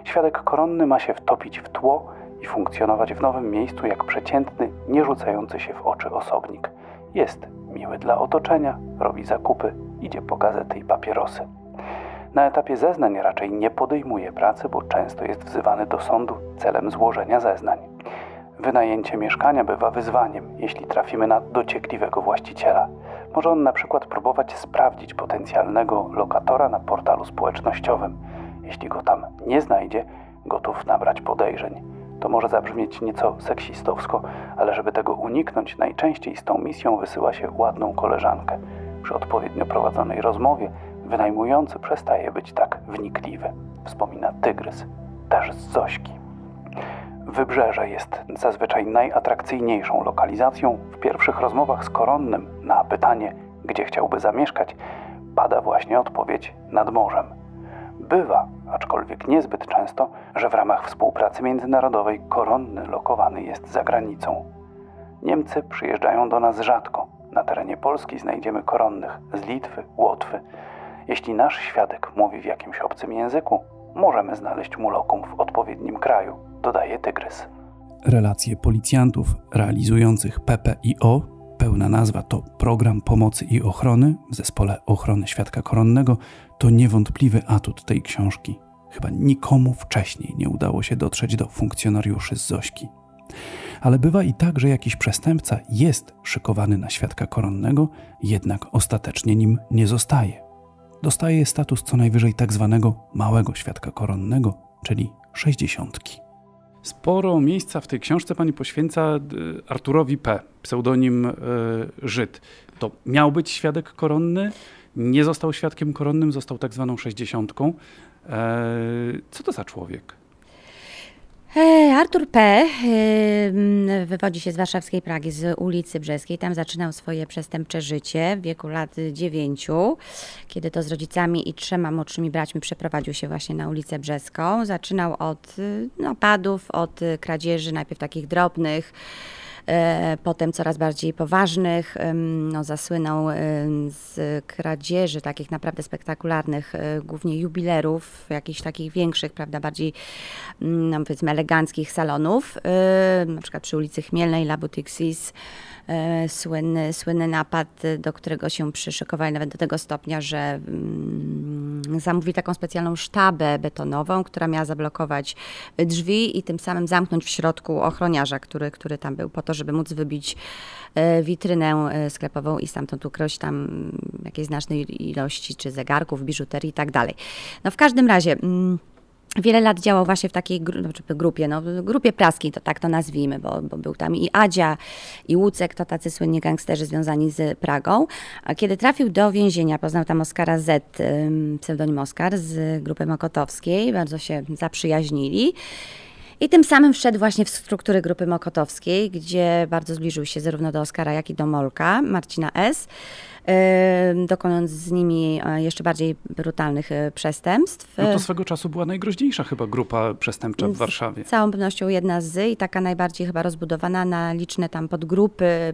Świadek koronny ma się wtopić w tło i funkcjonować w nowym miejscu jak przeciętny, nie rzucający się w oczy osobnik. Jest miły dla otoczenia, robi zakupy, idzie po gazety i papierosy. Na etapie zeznań raczej nie podejmuje pracy, bo często jest wzywany do sądu celem złożenia zeznań. Wynajęcie mieszkania bywa wyzwaniem, jeśli trafimy na dociekliwego właściciela. Może on na przykład próbować sprawdzić potencjalnego lokatora na portalu społecznościowym. Jeśli go tam nie znajdzie, gotów nabrać podejrzeń. To może zabrzmieć nieco seksistowsko, ale żeby tego uniknąć, najczęściej z tą misją wysyła się ładną koleżankę. Przy odpowiednio prowadzonej rozmowie wynajmujący przestaje być tak wnikliwy. Wspomina Tygrys, też z Zośki. Wybrzeże jest zazwyczaj najatrakcyjniejszą lokalizacją. W pierwszych rozmowach z Koronnym na pytanie, gdzie chciałby zamieszkać, pada właśnie odpowiedź nad morzem. Bywa, aczkolwiek niezbyt często, że w ramach współpracy międzynarodowej Koronny lokowany jest za granicą. Niemcy przyjeżdżają do nas rzadko. Na terenie Polski znajdziemy koronnych z Litwy, Łotwy. Jeśli nasz świadek mówi w jakimś obcym języku, możemy znaleźć mu lokum w odpowiednim kraju, dodaje Tygrys. Relacje policjantów realizujących PPIO, pełna nazwa to Program Pomocy i Ochrony w Zespole Ochrony Świadka Koronnego, to niewątpliwy atut tej książki. Chyba nikomu wcześniej nie udało się dotrzeć do funkcjonariuszy z Zośki. Ale bywa i tak, że jakiś przestępca jest szykowany na świadka koronnego, jednak ostatecznie nim nie zostaje dostaje status co najwyżej tak zwanego małego świadka koronnego, czyli sześćdziesiątki. Sporo miejsca w tej książce pani poświęca e, Arturowi P., pseudonim y, Żyd. To miał być świadek koronny, nie został świadkiem koronnym, został tak zwaną sześćdziesiątką. E, co to za człowiek? Artur P. Wywodzi się z warszawskiej Pragi, z ulicy Brzeskiej. Tam zaczynał swoje przestępcze życie w wieku lat dziewięciu, kiedy to z rodzicami i trzema młodszymi braćmi przeprowadził się właśnie na ulicę Brzeską. Zaczynał od napadów, od kradzieży, najpierw takich drobnych, potem coraz bardziej poważnych. No, zasłynął z kradzieży takich naprawdę spektakularnych, e, głównie jubilerów, jakichś takich większych, prawda, bardziej no, powiedzmy eleganckich salonów, e, na przykład przy ulicy Chmielnej, La E, słynny, słynny napad, do którego się przyszykowali nawet do tego stopnia, że zamówili taką specjalną sztabę betonową, która miała zablokować drzwi i tym samym zamknąć w środku ochroniarza, który, który tam był, po to, żeby móc wybić e, witrynę e, sklepową i stamtąd ukroić tam jakieś znacznej ilości czy zegarków, biżuterii i tak dalej. No w każdym razie... Mm, wiele lat działał właśnie w takiej znaczy grupie, no, grupie praskiej, to tak to nazwijmy, bo, bo, był tam i Adzia, i Łucek, to tacy słynni gangsterzy związani z Pragą. A kiedy trafił do więzienia, poznał tam Oskara Z, pseudonim Oskar, z grupy Mokotowskiej, bardzo się zaprzyjaźnili. I tym samym wszedł właśnie w struktury grupy Mokotowskiej, gdzie bardzo zbliżył się zarówno do Oskara, jak i do Molka, Marcina S dokonując z nimi e, jeszcze bardziej brutalnych e, przestępstw. No to swego czasu była najgroźniejsza chyba grupa przestępcza w Warszawie. Z całą pewnością jedna z i taka najbardziej chyba rozbudowana na liczne tam podgrupy,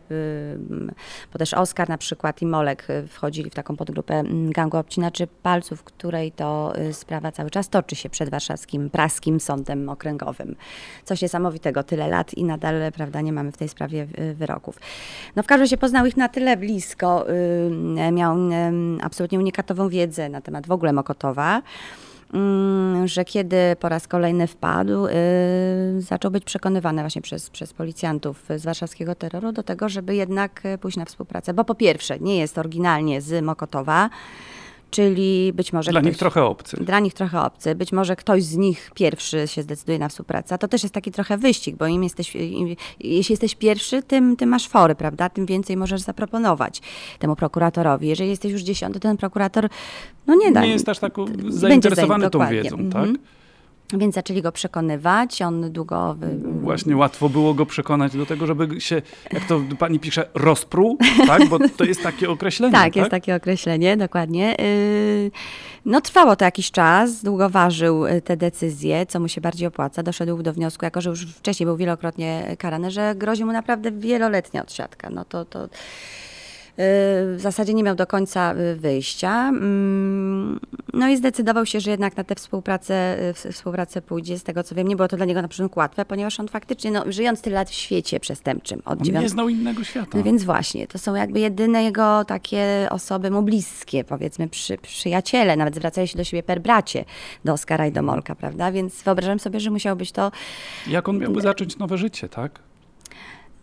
bo też Oskar na przykład i Molek e, wchodzili w taką podgrupę gangu obcinaczy palców, której to sprawa cały czas toczy się przed warszawskim, praskim sądem okręgowym. Coś niesamowitego, tyle lat i nadal, prawda, nie mamy w tej sprawie wyroków. No w każdym razie poznał ich na tyle blisko, Y, miał absolutnie unikatową wiedzę na temat w ogóle Mokotowa mm, że kiedy po raz kolejny wpadł, y, zaczął być przekonywany właśnie przez, przez policjantów z warszawskiego terroru do tego, żeby jednak pójść na współpracę. Bo po pierwsze, nie jest oryginalnie z Mokotowa, czyli być może Dla ktoś, nich trochę obcy. Dla nich trochę obcy. Być może ktoś z nich pierwszy się zdecyduje na współpracę. A to też jest taki trochę wyścig, bo im jesteś, im, jeśli jesteś pierwszy, tym, tym masz fory, prawda? Tym więcej możesz zaproponować temu prokuratorowi. Jeżeli jesteś już dziesiąty, ten prokurator no nie da. Nie jest aż tak zainteresowany tą wiedzą, Mhm. tak? Więc zaczęli go przekonywać, on długo... wy- Właśnie łatwo było go przekonać do tego, żeby się, jak to pani pisze, rozpruł, tak? Bo to jest takie określenie, Tak, tak? jest takie określenie, dokładnie. Yy, No trwało to jakiś czas, długo ważył y, te decyzje, co mu się bardziej opłaca. Doszedł do wniosku, jako że już wcześniej był wielokrotnie karany, że grozi mu naprawdę wieloletnia odsiadka. No to, to w zasadzie nie miał do końca y, wyjścia. Mm, No i zdecydował się, że jednak na tę współpracę, y, współpracę pójdzie. Z tego co wiem, nie było to dla niego na początku łatwe, ponieważ on faktycznie, no, żyjąc tyle lat w świecie przestępczym, od nie znał innego świata. no więc właśnie, to są jakby jedyne jego takie osoby mu bliskie, powiedzmy przy, przyjaciele, nawet zwracali się do siebie per bracie, do Oskara i do Molka, prawda? Więc wyobrażam sobie, że musiało być to, Jak on miałby zacząć nowe życie, tak?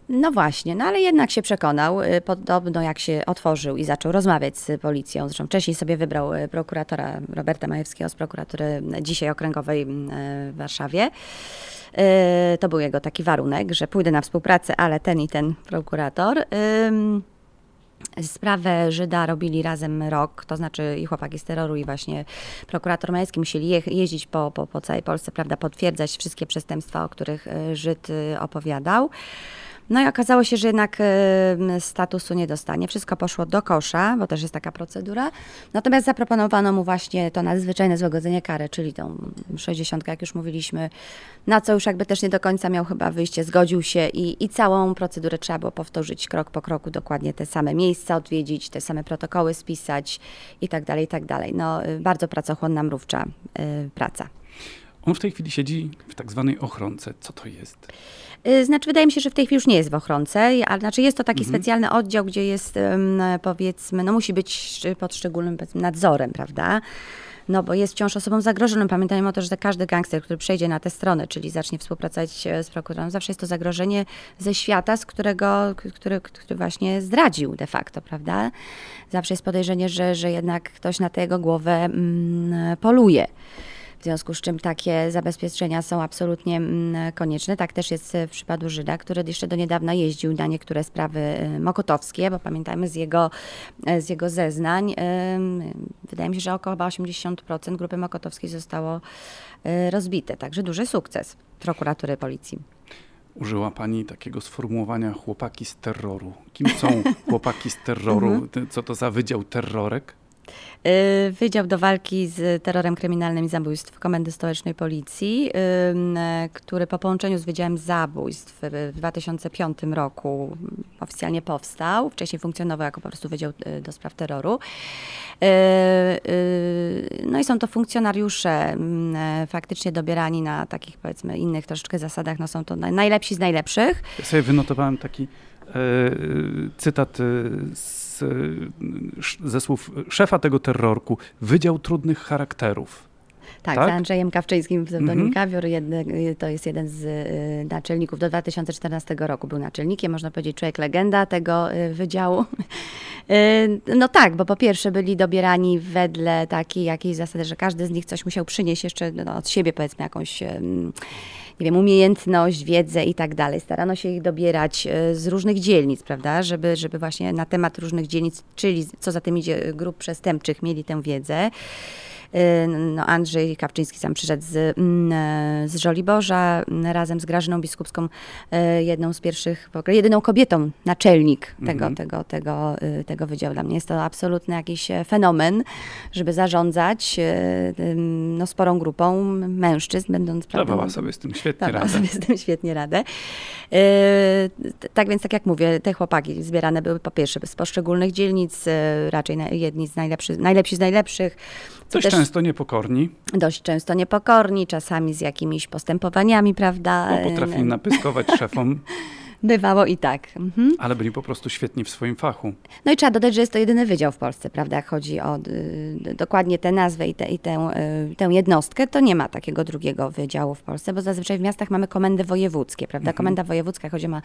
No właśnie, no ale jednak się przekonał, y, podobno jak się otworzył i zaczął rozmawiać z policją, zresztą wcześniej sobie wybrał y, prokuratora Roberta Majewskiego z prokuratury dzisiaj okręgowej y, w Warszawie. To był jego taki warunek, że pójdę na współpracę, ale ten i ten prokurator. Sprawę Żyda robili razem rok, to znaczy i chłopaki z terroru i właśnie prokurator Majewski musieli je, jeździć po, po, po całej Polsce, prawda, potwierdzać wszystkie przestępstwa, o których Żyd opowiadał. No i okazało się, że jednak statusu nie dostanie. Wszystko poszło do kosza, bo też jest taka procedura. Natomiast zaproponowano mu właśnie to nadzwyczajne złagodzenie kary, czyli tą 60, jak już mówiliśmy, na co już jakby też nie do końca miał chyba wyjście, zgodził się i, i całą procedurę trzeba było powtórzyć krok po kroku, dokładnie te same miejsca odwiedzić, te same protokoły spisać i tak dalej, i tak dalej. No, y, bardzo pracochłonna, mrówcza y, praca. On w tej chwili siedzi w tak zwanej ochronce. Co to jest? Y, Znaczy, wydaje mi się, że w tej chwili już nie jest w ochronce, ale znaczy jest to taki specjalny oddział, gdzie jest, powiedzmy, no musi być pod szczególnym nadzorem, prawda? No bo jest wciąż osobą zagrożoną. Pamiętajmy o to, że każdy gangster, który przejdzie na tę stronę, czyli zacznie współpracować e, z prokuratorem, zawsze jest to zagrożenie ze świata, z którego, który, który właśnie zdradził de facto, prawda? Zawsze jest podejrzenie, że, że jednak ktoś na tę jego głowę mm, poluje. W związku z czym takie zabezpieczenia są absolutnie mm, konieczne. Tak też jest w przypadku Żyda, który jeszcze do niedawna jeździł na niektóre sprawy y, mokotowskie, bo pamiętajmy z jego, e, z jego zeznań, ym, wydaje mi się, że około chyba 80% grupy mokotowskiej zostało y, rozbite. Także duży sukces prokuratury policji. Użyła pani takiego sformułowania chłopaki z terroru. Kim są [LAUGHS] chłopaki z terroru? Mhm. Co to za wydział terrorek? Y, Wydział do walki z terrorem kryminalnym i zabójstw Komendy Stołecznej Policji, e, który po połączeniu z Wydziałem Zabójstw w 2005 roku oficjalnie powstał. Wcześniej funkcjonował jako po prostu Wydział y, do Spraw Terroru. Y, No i są to funkcjonariusze e, faktycznie dobierani na takich powiedzmy innych troszeczkę zasadach. No są to naj- najlepsi z najlepszych. Ja sobie wynotowałem taki e, cytat e, z, e, ze słów szefa tego terrorku. Wydział trudnych charakterów. Tak, Tak? z Andrzejem Kawczyńskim, pseudonim Mhm. Kawior, jedne, to jest jeden z y, naczelników. Do 2014 roku był naczelnikiem, można powiedzieć człowiek legenda tego y, wydziału. [LAUGHS] Y, No tak, bo po pierwsze byli dobierani wedle takiej jakiejś zasady, że każdy z nich coś musiał przynieść jeszcze no, od siebie, powiedzmy jakąś nie wiem, umiejętność, wiedzę i tak dalej. Starano się ich dobierać e, z różnych dzielnic, prawda, żeby, żeby właśnie na temat różnych dzielnic, czyli co za tym idzie grup przestępczych, mieli tę wiedzę. E, No, Andrzej Kawczyński sam przyszedł z, mm, e, z Żoliborza mm, razem z Grażyną Biskupską, e, jedną z pierwszych, jedyną kobietą, naczelnik tego, Mhm. tego, tego, e, tego wydziału. Dla mnie jest to absolutny jakiś e, fenomen, żeby zarządzać e, no, sporą grupą mężczyzn, będąc Dawała sobie z tym świetnie radę. sobie z tym świetnie radę. Tak więc, tak jak mówię, te chłopaki zbierane były po pierwsze z poszczególnych dzielnic, raczej jedni z najlepszych, najlepsi z najlepszych. Dość też często niepokorni, dość często niepokorni, czasami z jakimiś postępowaniami, prawda? bo potrafili E, napyskować [LAUGHS] szefom. Bywało i tak. Mhm. Ale byli po prostu świetni w swoim fachu. No i trzeba dodać, że jest to jedyny wydział w Polsce, prawda? Jak chodzi o y, dokładnie tę nazwę i, te, i tę, y, tę jednostkę, to nie ma takiego drugiego wydziału w Polsce, bo zazwyczaj w miastach mamy komendy wojewódzkie, prawda? Mhm. Komenda wojewódzka, chodzi ma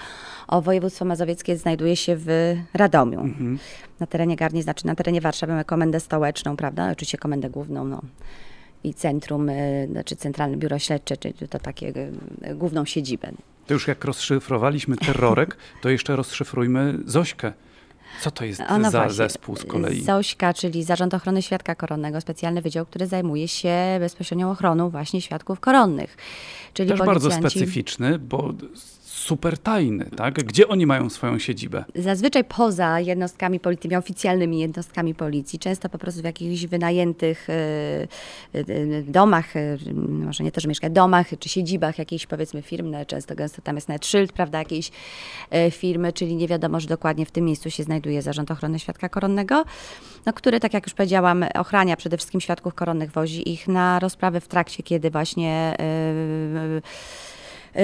o województwo mazowieckie, znajduje się w Radomiu. Mhm. Na terenie Garni, znaczy na terenie Warszawy mamy komendę stołeczną, prawda? Oczywiście komendę główną, no. I centrum, y, znaczy Centralne Biuro Śledcze, czyli to takie y, główną siedzibę. To już jak rozszyfrowaliśmy terrorek, to jeszcze rozszyfrujmy Zośkę. Co to jest no za właśnie. zespół z kolei? ZOŚKA, czyli Zarząd Ochrony Świadka Koronnego, specjalny wydział, który zajmuje się bezpośrednią ochroną właśnie świadków koronnych. Czyli Też bardzo specyficzny, bo super tajny, tak? Gdzie oni mają swoją siedzibę? Zazwyczaj poza jednostkami policji, oficjalnymi jednostkami policji, często po prostu w jakichś wynajętych y, y, y, domach, może nie to, że mieszka, domach czy siedzibach jakichś powiedzmy firm, często gęsto tam jest nawet szyld, prawda, jakiejś firmy, czyli nie wiadomo, że dokładnie w tym miejscu się znajduje Zarząd Ochrony Świadka Koronnego, no, który, tak jak już powiedziałam, ochrania przede wszystkim świadków koronnych, wozi ich na rozprawy w trakcie, kiedy właśnie y, Y,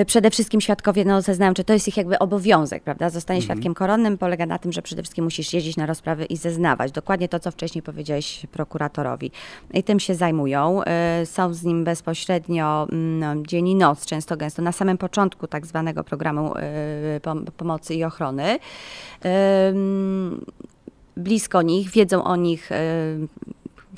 Przede wszystkim świadkowie no, zeznają, czy to jest ich jakby obowiązek, prawda? Zostanie świadkiem koronnym polega na tym, że przede wszystkim musisz jeździć na rozprawy i zeznawać. Dokładnie to, co wcześniej powiedziałeś prokuratorowi. I tym się zajmują. Y, Są z nim bezpośrednio mm, no, dzień i noc, często gęsto, na samym początku tak zwanego programu pom- pomocy i ochrony. Blisko nich, wiedzą o nich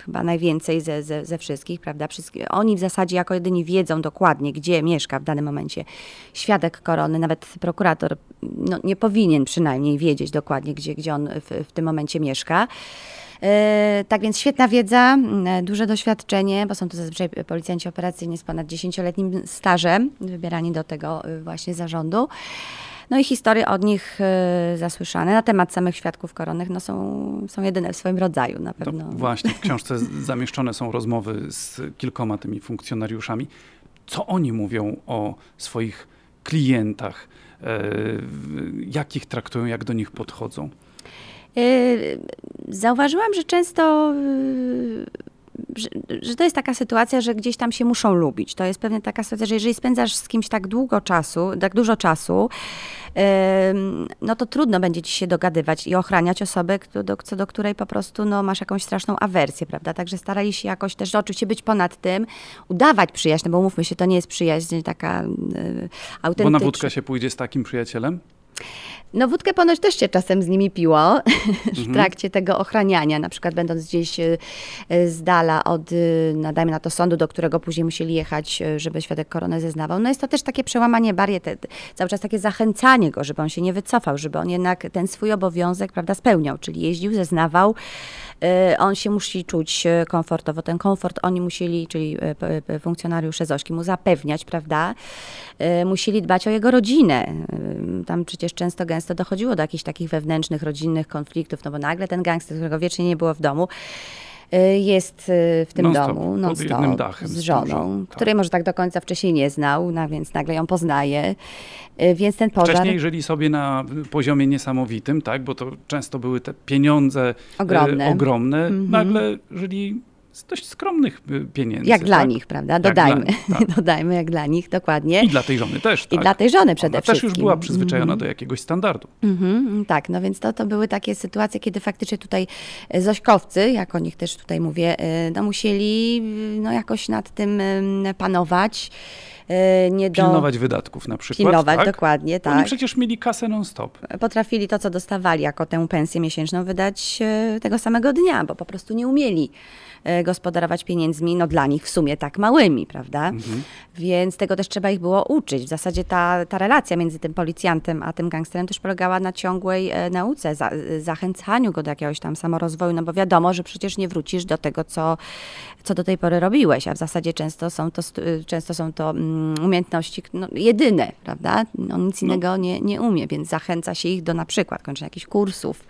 chyba najwięcej ze, ze, ze wszystkich, prawda? Oni w zasadzie jako jedyni wiedzą dokładnie, gdzie mieszka w danym momencie świadek korony, nawet prokurator no, nie powinien przynajmniej wiedzieć dokładnie, gdzie, gdzie on w, w tym momencie mieszka. E, Tak więc świetna wiedza, duże doświadczenie, bo są to zazwyczaj policjanci operacyjni z ponad 10-letnim stażem, wybierani do tego y, właśnie zarządu. No i historie od nich y, zasłyszane na temat samych świadków koronnych no są, są jedyne w swoim rodzaju na To pewno. właśnie w [LAUGHS] książce zamieszczone są rozmowy z kilkoma tymi funkcjonariuszami. Co oni mówią o swoich klientach? E, jak ich traktują, jak do nich podchodzą? Y, Zauważyłam, że często, że, że to jest taka sytuacja, że gdzieś tam się muszą lubić. To jest pewnie taka sytuacja, że jeżeli spędzasz z kimś tak długo czasu, tak dużo czasu, no to trudno będzie ci się dogadywać i ochraniać osobę, do, co do której po prostu no, masz jakąś straszną awersję, prawda? Także starali się jakoś też oczywiście być ponad tym, udawać przyjaźń, no bo mówmy się, to nie jest przyjaźń taka y, autentyczna. Bo na wódkę się pójdzie z takim przyjacielem? No wódkę ponoć też się czasem z nimi piło [LAUGHS] w Mhm. trakcie tego ochraniania, na przykład będąc gdzieś y, y, z dala od, y, no dajmy na to, sądu, do którego później musieli jechać, żeby świadek koronę zeznawał. No jest to też takie przełamanie barier, te, cały czas takie zachęcanie go, żeby on się nie wycofał, żeby on jednak ten swój obowiązek, prawda, spełniał, czyli jeździł, zeznawał, on się musi czuć y, komfortowo. Ten komfort oni musieli, czyli p- funkcjonariusze Zośki mu zapewniać, prawda? Musieli dbać o jego rodzinę. Tam przecież często, gęsto dochodziło do jakichś takich wewnętrznych, rodzinnych konfliktów, no bo nagle ten gangster, którego wiecznie nie było w domu, jest y, w tym Non-stop, domu non-stop, z żoną, tak. której może tak do końca wcześniej nie znał, no więc nagle ją poznaje. Y, Więc ten pożar... Wcześniej żyli sobie na poziomie niesamowitym, tak? Bo to często były te pieniądze Ogromne. E, ogromne. Mhm. Nagle żyli z dość skromnych e, pieniędzy. Jak dla tak? nich, prawda? Jak dla Dodajmy. nich, tak. [LAUGHS] Dodajmy, jak dla nich, dokładnie. I dla tej żony też, I tak? dla tej żony przede Ona wszystkim. też już była przyzwyczajona Mhm. do jakiegoś standardu. Mhm, tak, no więc to, to były takie sytuacje, kiedy faktycznie tutaj e, Zośkowcy, jak o nich też tutaj mówię, e, no musieli e, no jakoś nad tym panować. E, Nie do... Pilnować wydatków na przykład. Pilnować, tak? dokładnie, Oni tak. przecież mieli kasę non-stop. Potrafili to, co dostawali jako tę pensję miesięczną, wydać e, tego samego dnia, bo po prostu nie umieli e, gospodarować pieniędzmi, no dla nich w sumie tak małymi, prawda? Mhm. Więc tego też trzeba ich było uczyć. W zasadzie ta, ta relacja między tym policjantem a tym gangsterem też polegała na ciągłej nauce, za, zachęcaniu go do jakiegoś tam samorozwoju, no bo wiadomo, że przecież nie wrócisz do tego, co, co do tej pory robiłeś, a w zasadzie często są to, często są to mm, umiejętności no, jedyne, prawda? On nic No. innego nie, nie umie, więc zachęca się ich do na przykład kończenia jakichś kursów.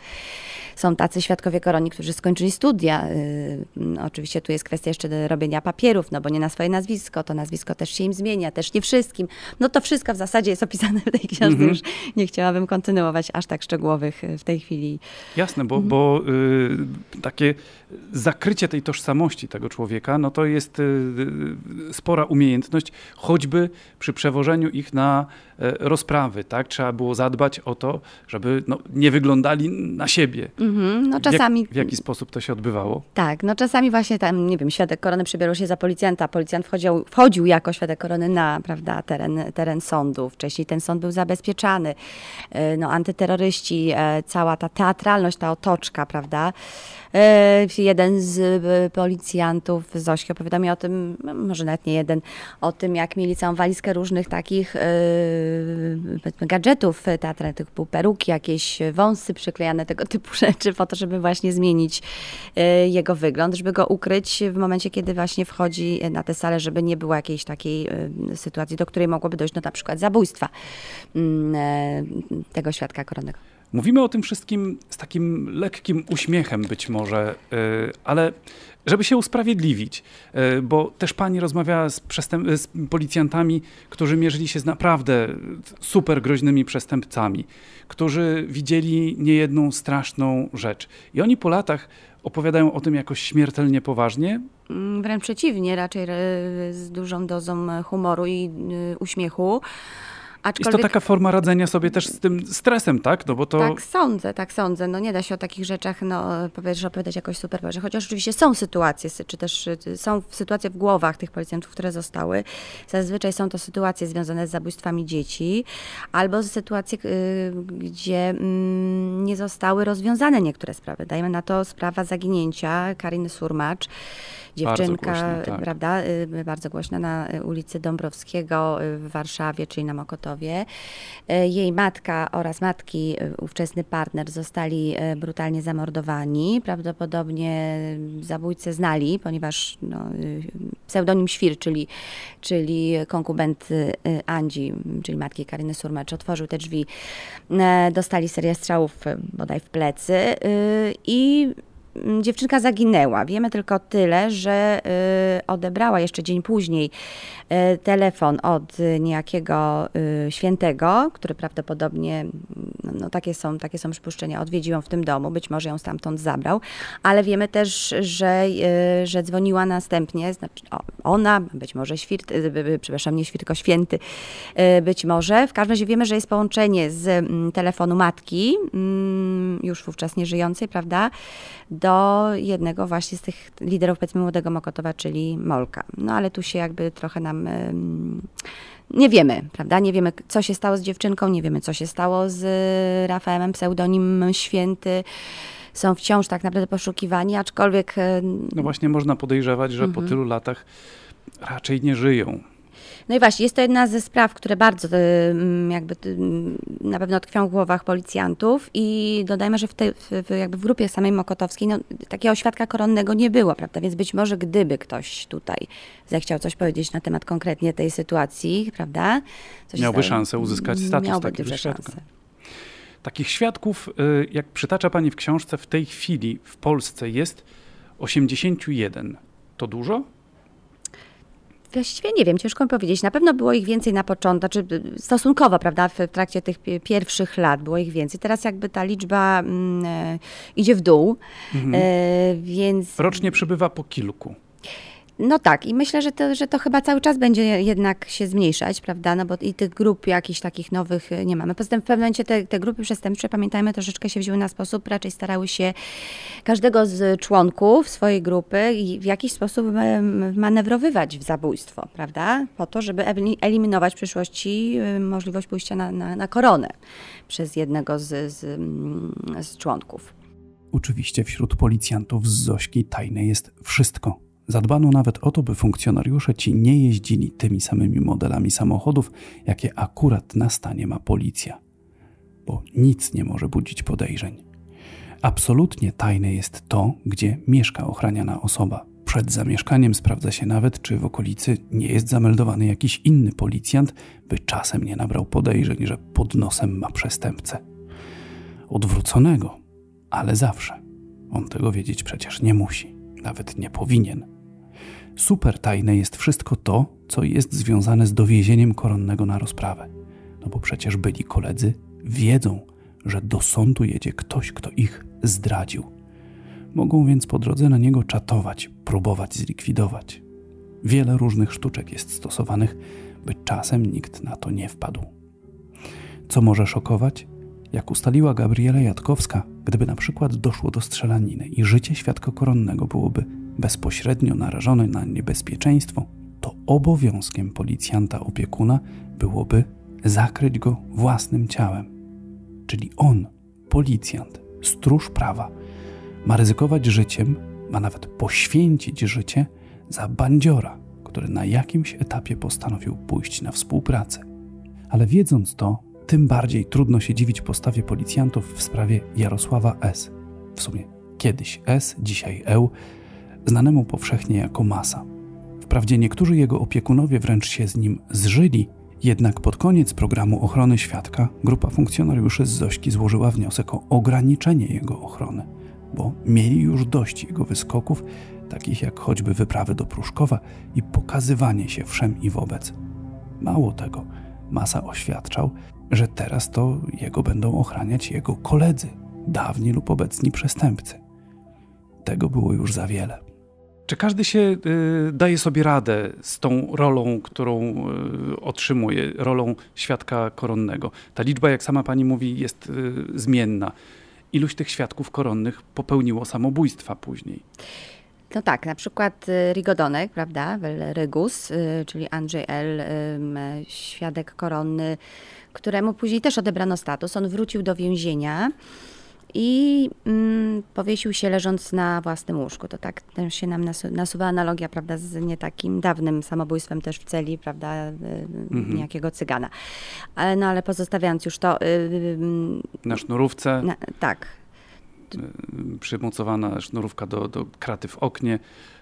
Są tacy świadkowie koroni, którzy skończyli studia. y, mm, Oczywiście tu jest kwestia jeszcze robienia papierów, no bo nie na swoje nazwisko, to nazwisko też się im zmienia, też nie wszystkim. No to wszystko w zasadzie jest opisane w tej książce, Mhm. już nie chciałabym kontynuować aż tak szczegółowych y, w tej chwili. Jasne, bo, Mhm. bo y, takie zakrycie tej tożsamości tego człowieka, no to jest spora umiejętność, choćby przy przewożeniu ich na rozprawy, tak? Trzeba było zadbać o to, żeby no, nie wyglądali na siebie. Mhm, no czasami... W, jak, w jaki sposób to się odbywało? Tak, no czasami właśnie tam, nie wiem, świadek korony przebierał się za policjanta, policjant wchodził, wchodził jako świadek korony na, prawda, teren, teren sądu. Wcześniej ten sąd był zabezpieczany. No, antyterroryści, cała ta teatralność, ta otoczka, prawda? E, jeden z e, policjantów Zośki opowiada mi o tym, może nawet nie jeden, o tym, jak mieli całą walizkę różnych takich e, gadżetów teatralnych, typu peruki, jakieś wąsy przyklejane, tego typu [LAUGHS] rzeczy, po to, żeby właśnie zmienić jego wygląd, żeby go ukryć w momencie, kiedy właśnie wchodzi na tę salę, żeby nie było jakiejś takiej sytuacji, do której mogłoby dojść, no na przykład zabójstwa mm, tego świadka koronnego. Mówimy o tym wszystkim z takim lekkim uśmiechem być może, y, ale żeby się usprawiedliwić, y, bo też pani rozmawiała z, z, policjantami, którzy mierzyli się z naprawdę super groźnymi przestępcami, którzy widzieli niejedną straszną rzecz. I oni po latach opowiadają o tym jakoś śmiertelnie poważnie? Mm, wręcz przeciwnie, raczej e, z dużą dozą humoru i y, uśmiechu. Aczkolwiek... Jest to taka forma radzenia sobie też z tym stresem, tak? No bo to... Tak sądzę, tak sądzę. No nie da się o takich rzeczach no, powiedzieć, opowiadać jakoś super że Chociaż oczywiście są sytuacje, czy też y, są sytuacje w głowach tych policjantów, które zostały. Zazwyczaj są to sytuacje związane z zabójstwami dzieci, albo sytuacje, y, gdzie mm, nie zostały rozwiązane niektóre sprawy. Dajmy na to sprawa zaginięcia Kariny Surmacz dziewczynka, bardzo tak. prawda, y, bardzo głośna na ulicy Dąbrowskiego w Warszawie, czyli na Mokotowie. Y, jej matka oraz matki, y, ówczesny partner zostali brutalnie zamordowani. Prawdopodobnie zabójcę znali, ponieważ no, pseudonim Świr, czyli, czyli konkubent Andzi, czyli matki Karyny Surmacz, otworzył te drzwi. Dostali serię strzałów bodaj w plecy i dziewczynka zaginęła. Wiemy tylko tyle, że y, odebrała jeszcze dzień później y, telefon od niejakiego y, świętego, który prawdopodobnie, no, no takie, są, takie są przypuszczenia, odwiedził ją w tym domu, być może ją stamtąd zabrał, ale wiemy też, że, że dzwoniła następnie, znaczy ona, być może świrt, przepraszam, nie świr, tylko święty, być może. W każdym razie wiemy, że jest połączenie z mm, telefonu matki, mm, już wówczas nieżyjącej, prawda, do jednego właśnie z tych liderów, powiedzmy, Młodego Mokotowa, czyli Molka. No ale tu się jakby trochę nam... Nie wiemy, prawda? Nie wiemy, co się stało z dziewczynką, nie wiemy, co się stało z Rafaelem, pseudonim Święty są wciąż tak naprawdę poszukiwani, aczkolwiek. No właśnie, można podejrzewać, że po mhm. tylu latach raczej nie żyją. No i właśnie, jest to jedna ze spraw, które bardzo y, mm, jakby y, na pewno tkwią w głowach policjantów i dodajmy, że w, te, w, jakby w grupie samej Mokotowskiej no, takiego świadka koronnego nie było, prawda? Więc być może gdyby ktoś tutaj zechciał coś powiedzieć na temat konkretnie tej sytuacji, prawda? Coś miałby stało, szansę uzyskać status miałby takiego świadka. Takich świadków, y, jak przytacza Pani w książce, w tej chwili w Polsce jest 81. To dużo? Właściwie nie wiem, ciężko mi powiedzieć. Na pewno było ich więcej na początku, czy stosunkowo, prawda, w trakcie tych pierwszych lat było ich więcej. Teraz jakby ta liczba mm, e, idzie w dół, mhm. e, więc... Rocznie przybywa po kilku. No tak, i myślę, że to, że to chyba cały czas będzie jednak się zmniejszać, prawda? No bo i tych grup jakichś takich nowych e, nie mamy. Poza tym w pewnym momencie te, te grupy przestępcze, pamiętajmy, troszeczkę się wzięły na sposób, raczej starały się każdego z członków swojej grupy w jakiś sposób manewrowywać w zabójstwo, prawda? Po to, żeby eliminować w przyszłości możliwość pójścia na, na, na koronę przez jednego z, z, z członków. Oczywiście wśród policjantów z Zośki tajne jest wszystko Zadbano nawet o to, by funkcjonariusze ci nie jeździli tymi samymi modelami samochodów, jakie akurat na stanie ma policja, bo nic nie może budzić podejrzeń. Absolutnie tajne jest to, gdzie mieszka ochraniana osoba. Przed zamieszkaniem sprawdza się nawet, czy w okolicy nie jest zameldowany jakiś inny policjant, by czasem nie nabrał podejrzeń, że pod nosem ma przestępcę. Odwróconego, ale zawsze. On tego wiedzieć przecież nie musi, nawet nie powinien super tajne jest wszystko to, co jest związane z dowiezieniem koronnego na rozprawę. No bo przecież byli koledzy wiedzą, że do sądu jedzie ktoś, kto ich zdradził. Mogą więc po drodze na niego czatować, próbować zlikwidować. Wiele różnych sztuczek jest stosowanych, by czasem nikt na to nie wpadł. Co może szokować? Jak ustaliła Gabriela Jatkowska, gdyby na przykład doszło do strzelaniny i życie świadka koronnego byłoby bezpośrednio narażone na niebezpieczeństwo, to obowiązkiem policjanta opiekuna byłoby zakryć go własnym ciałem. Czyli on, policjant, stróż prawa, ma ryzykować życiem, ma nawet poświęcić życie za bandziora, który na jakimś etapie postanowił pójść na współpracę. Ale wiedząc to, tym bardziej trudno się dziwić postawie policjantów w sprawie Jarosława S. W sumie kiedyś S, dzisiaj Eł, znanemu powszechnie jako Masa. Wprawdzie niektórzy jego opiekunowie wręcz się z nim zżyli, jednak pod koniec programu ochrony świadka grupa funkcjonariuszy z Zośki złożyła wniosek o ograniczenie jego ochrony, bo mieli już dość jego wyskoków, takich jak choćby wyprawy do Pruszkowa i pokazywanie się wszem i wobec. Mało tego, Masa oświadczał, że teraz to jego będą ochraniać jego koledzy, dawni lub obecni przestępcy. Tego było już za wiele. Czy każdy się y, daje sobie radę z tą rolą, którą y, otrzymuje, rolą świadka koronnego? Ta liczba, jak sama pani mówi, jest y, zmienna. Iluś tych świadków koronnych popełniło samobójstwa później? No tak, na przykład Rigodonek, prawda, Rygus, czyli Andrzej L., świadek koronny, któremu później też odebrano status. On wrócił do więzienia i mm, powiesił się leżąc na własnym łóżku. To tak też się nam nasu nasuwa analogia, prawda, z nie takim dawnym samobójstwem też w celi, prawda, y, mhm. niejakiego cygana. Ale, no ale pozostawiając już to... Yy, na sznurówce. Na, tak. Przymocowana sznurówka do, do kraty w oknie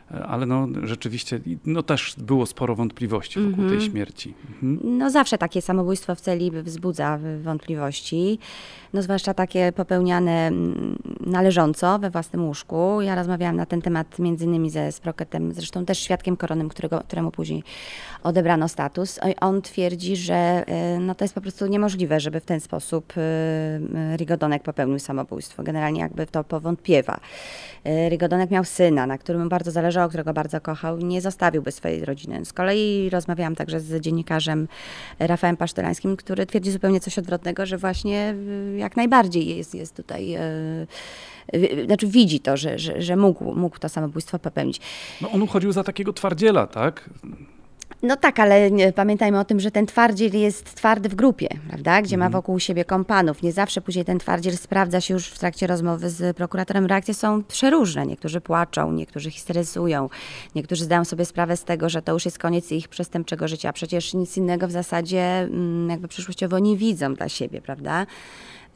ale no, rzeczywiście no, też było sporo wątpliwości wokół mm -hmm. tej mhm. śmierci. Mhm. No zawsze takie samobójstwo w celi wzbudza wątpliwości, no zwłaszcza takie popełniane mm, należąco we własnym łóżku. Ja rozmawiałam na ten temat między innymi ze Sproketem, zresztą też świadkiem koronnym, którego, któremu później odebrano status. On twierdzi, że y, no, to jest po prostu niemożliwe, żeby w ten sposób y, Rigodonek popełnił samobójstwo. Generalnie jakby to powątpiewa. Rigodonek miał syna, na którym bardzo zależało którego bardzo kochał, nie zostawiłby swojej rodziny. Z kolei rozmawiałam także z dziennikarzem Rafałem Pasztelańskim, który twierdzi zupełnie coś odwrotnego, że właśnie y, jak najbardziej jest, jest tutaj y, znaczy widzi to, że, że, że mógł, mógł to samobójstwo popełnić. No on uchodził za takiego twardziela, tak? No tak, ale pamiętajmy o tym, że ten twardziel jest twardy w grupie, prawda? Gdzie ma mhm. wokół siebie kompanów. Nie zawsze później ten twardziel sprawdza się już w trakcie rozmowy z prokuratorem. Reakcje są przeróżne. Niektórzy płaczą, niektórzy histeryzują, niektórzy zdają sobie sprawę z tego, że to już jest koniec ich przestępczego życia. Przecież nic innego w zasadzie mm, jakby przyszłościowo nie widzą dla siebie, prawda?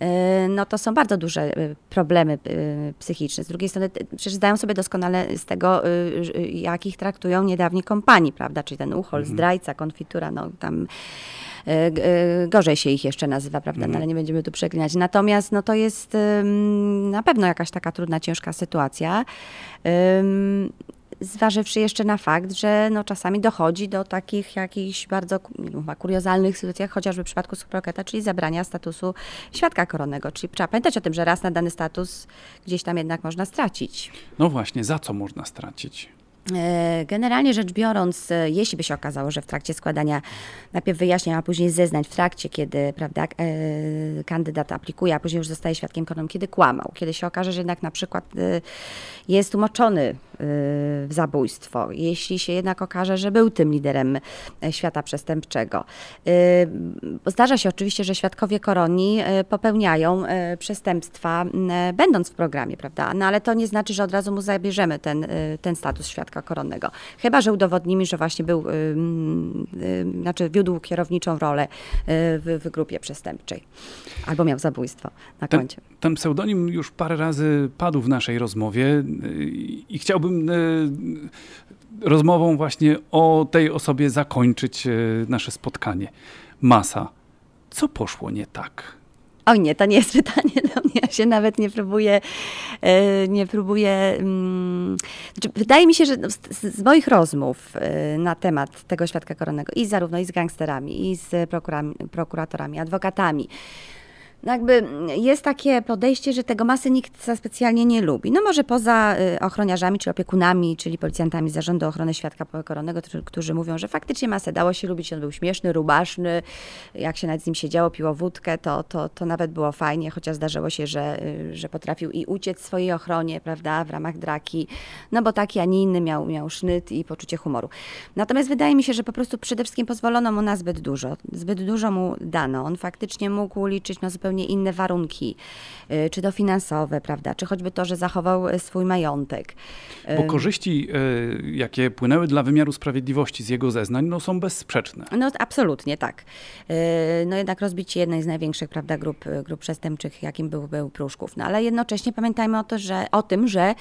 Y, no to są bardzo duże y, problemy y, psychiczne. Z drugiej strony przecież zdają sobie doskonale z tego, jak ich traktują niedawni kompanii, prawda, czyli ten uchol, mhm. zdrajca, konfitura, no tam gorzej się ich jeszcze nazywa, prawda, no, mhm. ale nie będziemy tu przeklinać. Natomiast no to jest na pewno jakaś taka trudna, ciężka sytuacja zważywszy jeszcze na fakt, że no, czasami dochodzi do takich jakichś bardzo kuriozalnych sytuacjach, chociażby w przypadku Suproketa, czyli zabrania statusu świadka koronnego. Czyli trzeba pamiętać o tym, że raz na dany status gdzieś tam jednak można stracić. No właśnie, za co można stracić? E, generalnie rzecz biorąc, e, jeśli by się okazało, że w trakcie składania najpierw wyjaśnień, a później zeznań, w trakcie, kiedy prawda, e, kandydat aplikuje, a później już zostaje świadkiem koronnym, kiedy kłamał, kiedy się okaże, że jednak na przykład jest umoczony w zabójstwo, jeśli się jednak okaże, że był tym liderem świata przestępczego. Zdarza się oczywiście, że świadkowie koronni popełniają przestępstwa, będąc w programie, prawda? No ale to nie znaczy, że od razu mu zabierzemy ten, ten status świadka koronnego. Chyba, że udowodnimy, że właśnie był, y, y, znaczy wiódł kierowniczą rolę y, w, w, grupie przestępczej. Albo miał zabójstwo na koncie. Ten, ten pseudonim już parę razy padł w naszej rozmowie i chciałbym rozmową właśnie o tej osobie zakończyć nasze spotkanie. Masa. Co poszło nie tak? Oj nie, to nie jest [LAUGHS] pytanie do mnie. Ja się nawet nie próbuję, e, nie próbuję. Mm, znaczy, wydaje mi się, że z, z, moich rozmów e, na temat tego świadka koronnego i zarówno i z gangsterami, i z prokuratorami, adwokatami, no jakby jest takie podejście, że tego masy nikt za specjalnie nie lubi. No może poza y, ochroniarzami czy opiekunami, czyli policjantami Zarządu Ochrony Świadka Koronnego, którzy mówią, że faktycznie masę dało się lubić, on był śmieszny, rubaszny, jak się nad nim siedziało, piło wódkę, to, to, to nawet było fajnie, chociaż zdarzyło się, że, y, że potrafił i uciec swojej ochronie, prawda, w ramach draki, no bo taki, a nie inny miał, miał sznyt i poczucie humoru. Natomiast wydaje mi się, że po prostu przede wszystkim pozwolono mu na zbyt dużo, zbyt dużo mu dano. On faktycznie mógł liczyć na zupełnie zupełnie inne warunki, y, czy to finansowe, prawda, czy choćby to, że zachował y, swój majątek. Bo y, korzyści, jakie płynęły dla wymiaru sprawiedliwości z jego zeznań, no są bezsprzeczne. No absolutnie tak. No jednak rozbicie jednej z największych, prawda, grup, grup przestępczych, jakim był, był Pruszków. No ale jednocześnie pamiętajmy o, to, że, o tym, że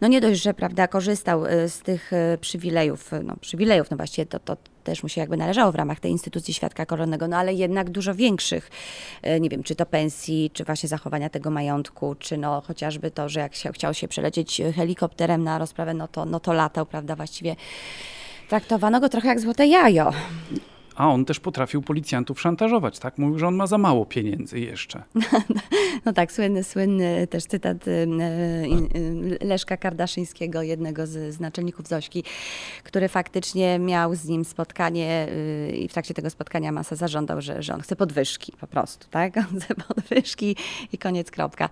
no nie dość, że, prawda, korzystał z tych przywilejów, no przywilejów, no właściwie to, to też mu się jakby należało w ramach tej instytucji świadka koronnego, no ale jednak dużo większych, e, nie wiem, czy to pensji, czy właśnie zachowania tego majątku, czy no chociażby to, że jak się, chciał się przelecieć helikopterem na rozprawę, no to, no to latał, prawda, właściwie traktowano go trochę jak złote jajo a on też potrafił policjantów szantażować, tak? Mówił, że on ma za mało pieniędzy jeszcze. [LAUGHS] No tak, słynny, słynny też cytat y, y, Leszka Kardaszyńskiego, jednego z, z naczelników Zośki, który faktycznie miał z nim spotkanie y, i w trakcie tego spotkania Masa zażądał, że, że on chce podwyżki po prostu, tak? [LAUGHS] On chce podwyżki i koniec, kropka.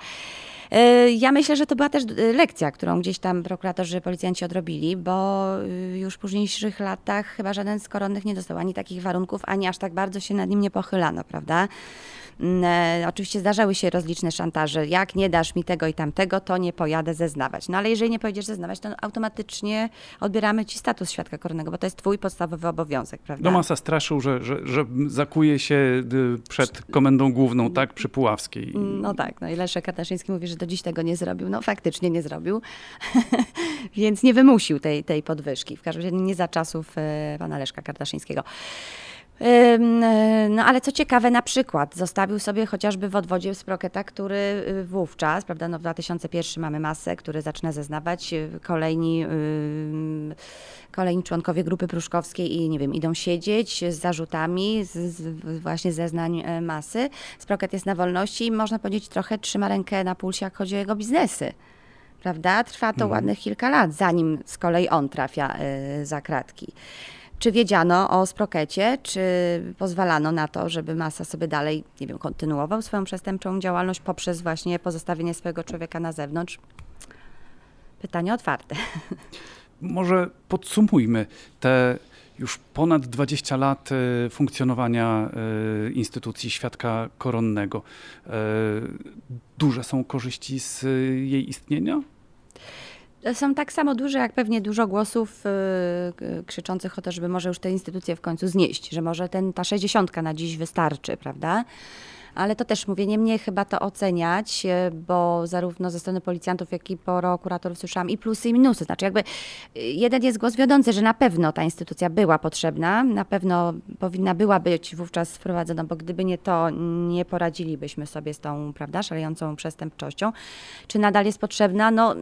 E, ja myślę, że to była też e, lekcja, którą gdzieś tam prokuratorzy, policjanci odrobili, bo e, już w późniejszych latach chyba żaden z koronnych nie dostał ani takich warunków, ani aż tak bardzo się nad nim nie pochylano, prawda? Mm, oczywiście zdarzały się rozliczne szantaże. Jak nie dasz mi tego i tamtego, to nie pojadę zeznawać. No ale jeżeli nie pojedziesz zeznawać, to automatycznie odbieramy ci status świadka koronnego, bo to jest twój podstawowy obowiązek, prawda? Domasa straszył, że, że, że zakuje się y, przed komendą główną, tak, przy Puławskiej. No tak, no i Leszek Katarzyński mówi, że do dziś tego nie zrobił. No faktycznie nie zrobił, [LAUGHS] więc nie wymusił tej, tej podwyżki. W każdym razie nie za czasów e, pana Leszka Kartaszyńskiego. E, no ale co ciekawe, na przykład zostawił sobie chociażby w odwodzie Sproketa, który y, wówczas, prawda, no w 2001 mamy masę, który zaczyna zeznawać, y, kolejni, kolejni członkowie grupy pruszkowskiej i nie wiem, idą siedzieć z zarzutami, z, z właśnie zeznań e, masy. Sproket jest na wolności i można powiedzieć trochę trzyma rękę na pulsie, jak chodzi o jego biznesy prawda? Trwa to mhm. ładnych kilka lat, zanim z kolei on trafia y, za kratki. Czy wiedziano o Sprokecie, czy pozwalano na to, żeby Masa sobie dalej, nie wiem, kontynuował swoją przestępczą działalność poprzez właśnie pozostawienie swojego człowieka na zewnątrz? Pytanie otwarte. [LAUGHS] Może podsumujmy te już ponad 20 lat e, funkcjonowania e, instytucji świadka koronnego. E, duże są korzyści z jej istnienia? Są tak samo duże, jak pewnie dużo głosów yy, krzyczących o to, żeby może już te instytucje w końcu znieść, że może ten, ta 60 na dziś wystarczy, prawda? Ale to też mówię, nie mnie chyba to oceniać, y, bo zarówno ze strony policjantów, jak i prokuratorów słyszałam i plusy i minusy. Znaczy jakby y, jeden jest głos wiodący, że na pewno ta instytucja była potrzebna, na pewno powinna była być wówczas wprowadzona, bo gdyby nie to, nie poradzilibyśmy sobie z tą, prawda, szalejącą przestępczością. Czy nadal jest potrzebna? No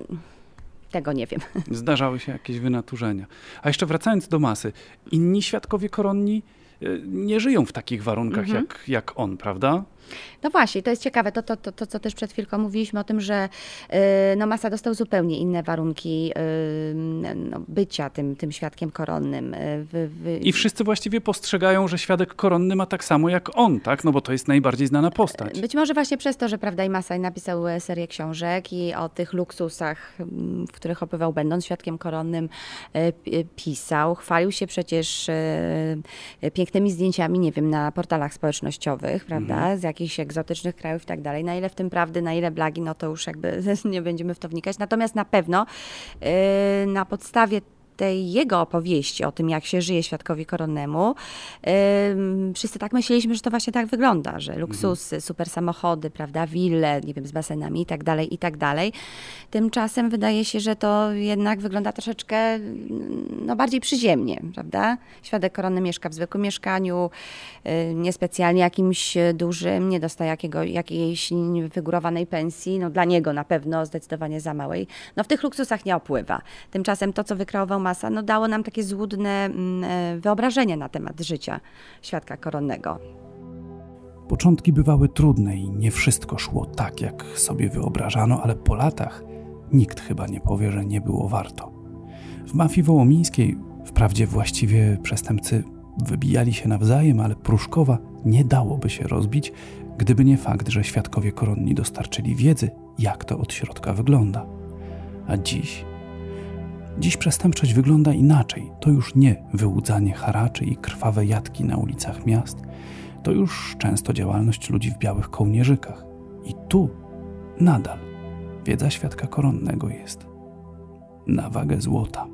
tego nie wiem. [LAUGHS] Zdarzały się jakieś wynaturzenia. A jeszcze wracając do masy, inni świadkowie koronni y, nie żyją w takich warunkach mhm. jak, jak on, prawda? No właśnie, to jest ciekawe, to, to, to, to co też przed chwilką mówiliśmy o tym, że yy, no Masa dostał zupełnie inne warunki yy, no, bycia tym, tym świadkiem koronnym. Yy, I wszyscy właściwie postrzegają, że świadek koronny ma tak samo jak on, tak? No bo to jest najbardziej znana postać. Być może właśnie przez to, że prawda i Masa napisał e, serię książek i o tych luksusach, w których opływał będąc świadkiem koronnym, e, pisał. Chwalił się przecież e, pięknymi zdjęciami, nie wiem, na portalach społecznościowych, prawda? Mhm. Z jakichś egzotycznych krajów i tak dalej. Na ile w tym prawdy, na ile blagi, no to już jakby [LAUGHS] nie będziemy w to wnikać. Natomiast na pewno yy, na podstawie tej jego opowieści o tym, jak się żyje świadkowi koronnemu, wszyscy tak myśleliśmy, że to właśnie tak wygląda, że luksusy, mhm. super samochody, prawda, wille, nie wiem, z basenami i tak dalej, i tak dalej. Tymczasem wydaje się, że to jednak wygląda troszeczkę no, bardziej przyziemnie, prawda? Świadek koronny mieszka w zwykłym mieszkaniu, niespecjalnie jakimś dużym, nie dostaje jakiego, jakiejś wygórowanej pensji, no dla niego na pewno zdecydowanie za małej. No w tych luksusach nie opływa. Tymczasem to, co wykreował no dało nam takie złudne mm, e, wyobrażenie na temat życia świadka koronnego. Początki bywały trudne i nie wszystko szło tak, jak sobie wyobrażano, ale po latach nikt chyba nie powie, że nie było warto. W mafii wołomińskiej wprawdzie właściwie przestępcy wybijali się nawzajem, ale Pruszkowa nie dałoby się rozbić, gdyby nie fakt, że świadkowie koronni dostarczyli wiedzy, jak to od środka wygląda. A dziś Dziś przestępczość wygląda inaczej. To już nie wyłudzanie haraczy i krwawe jatki na ulicach miast. To już często działalność ludzi w białych kołnierzykach. I tu nadal wiedza świadka koronnego jest na wagę złota.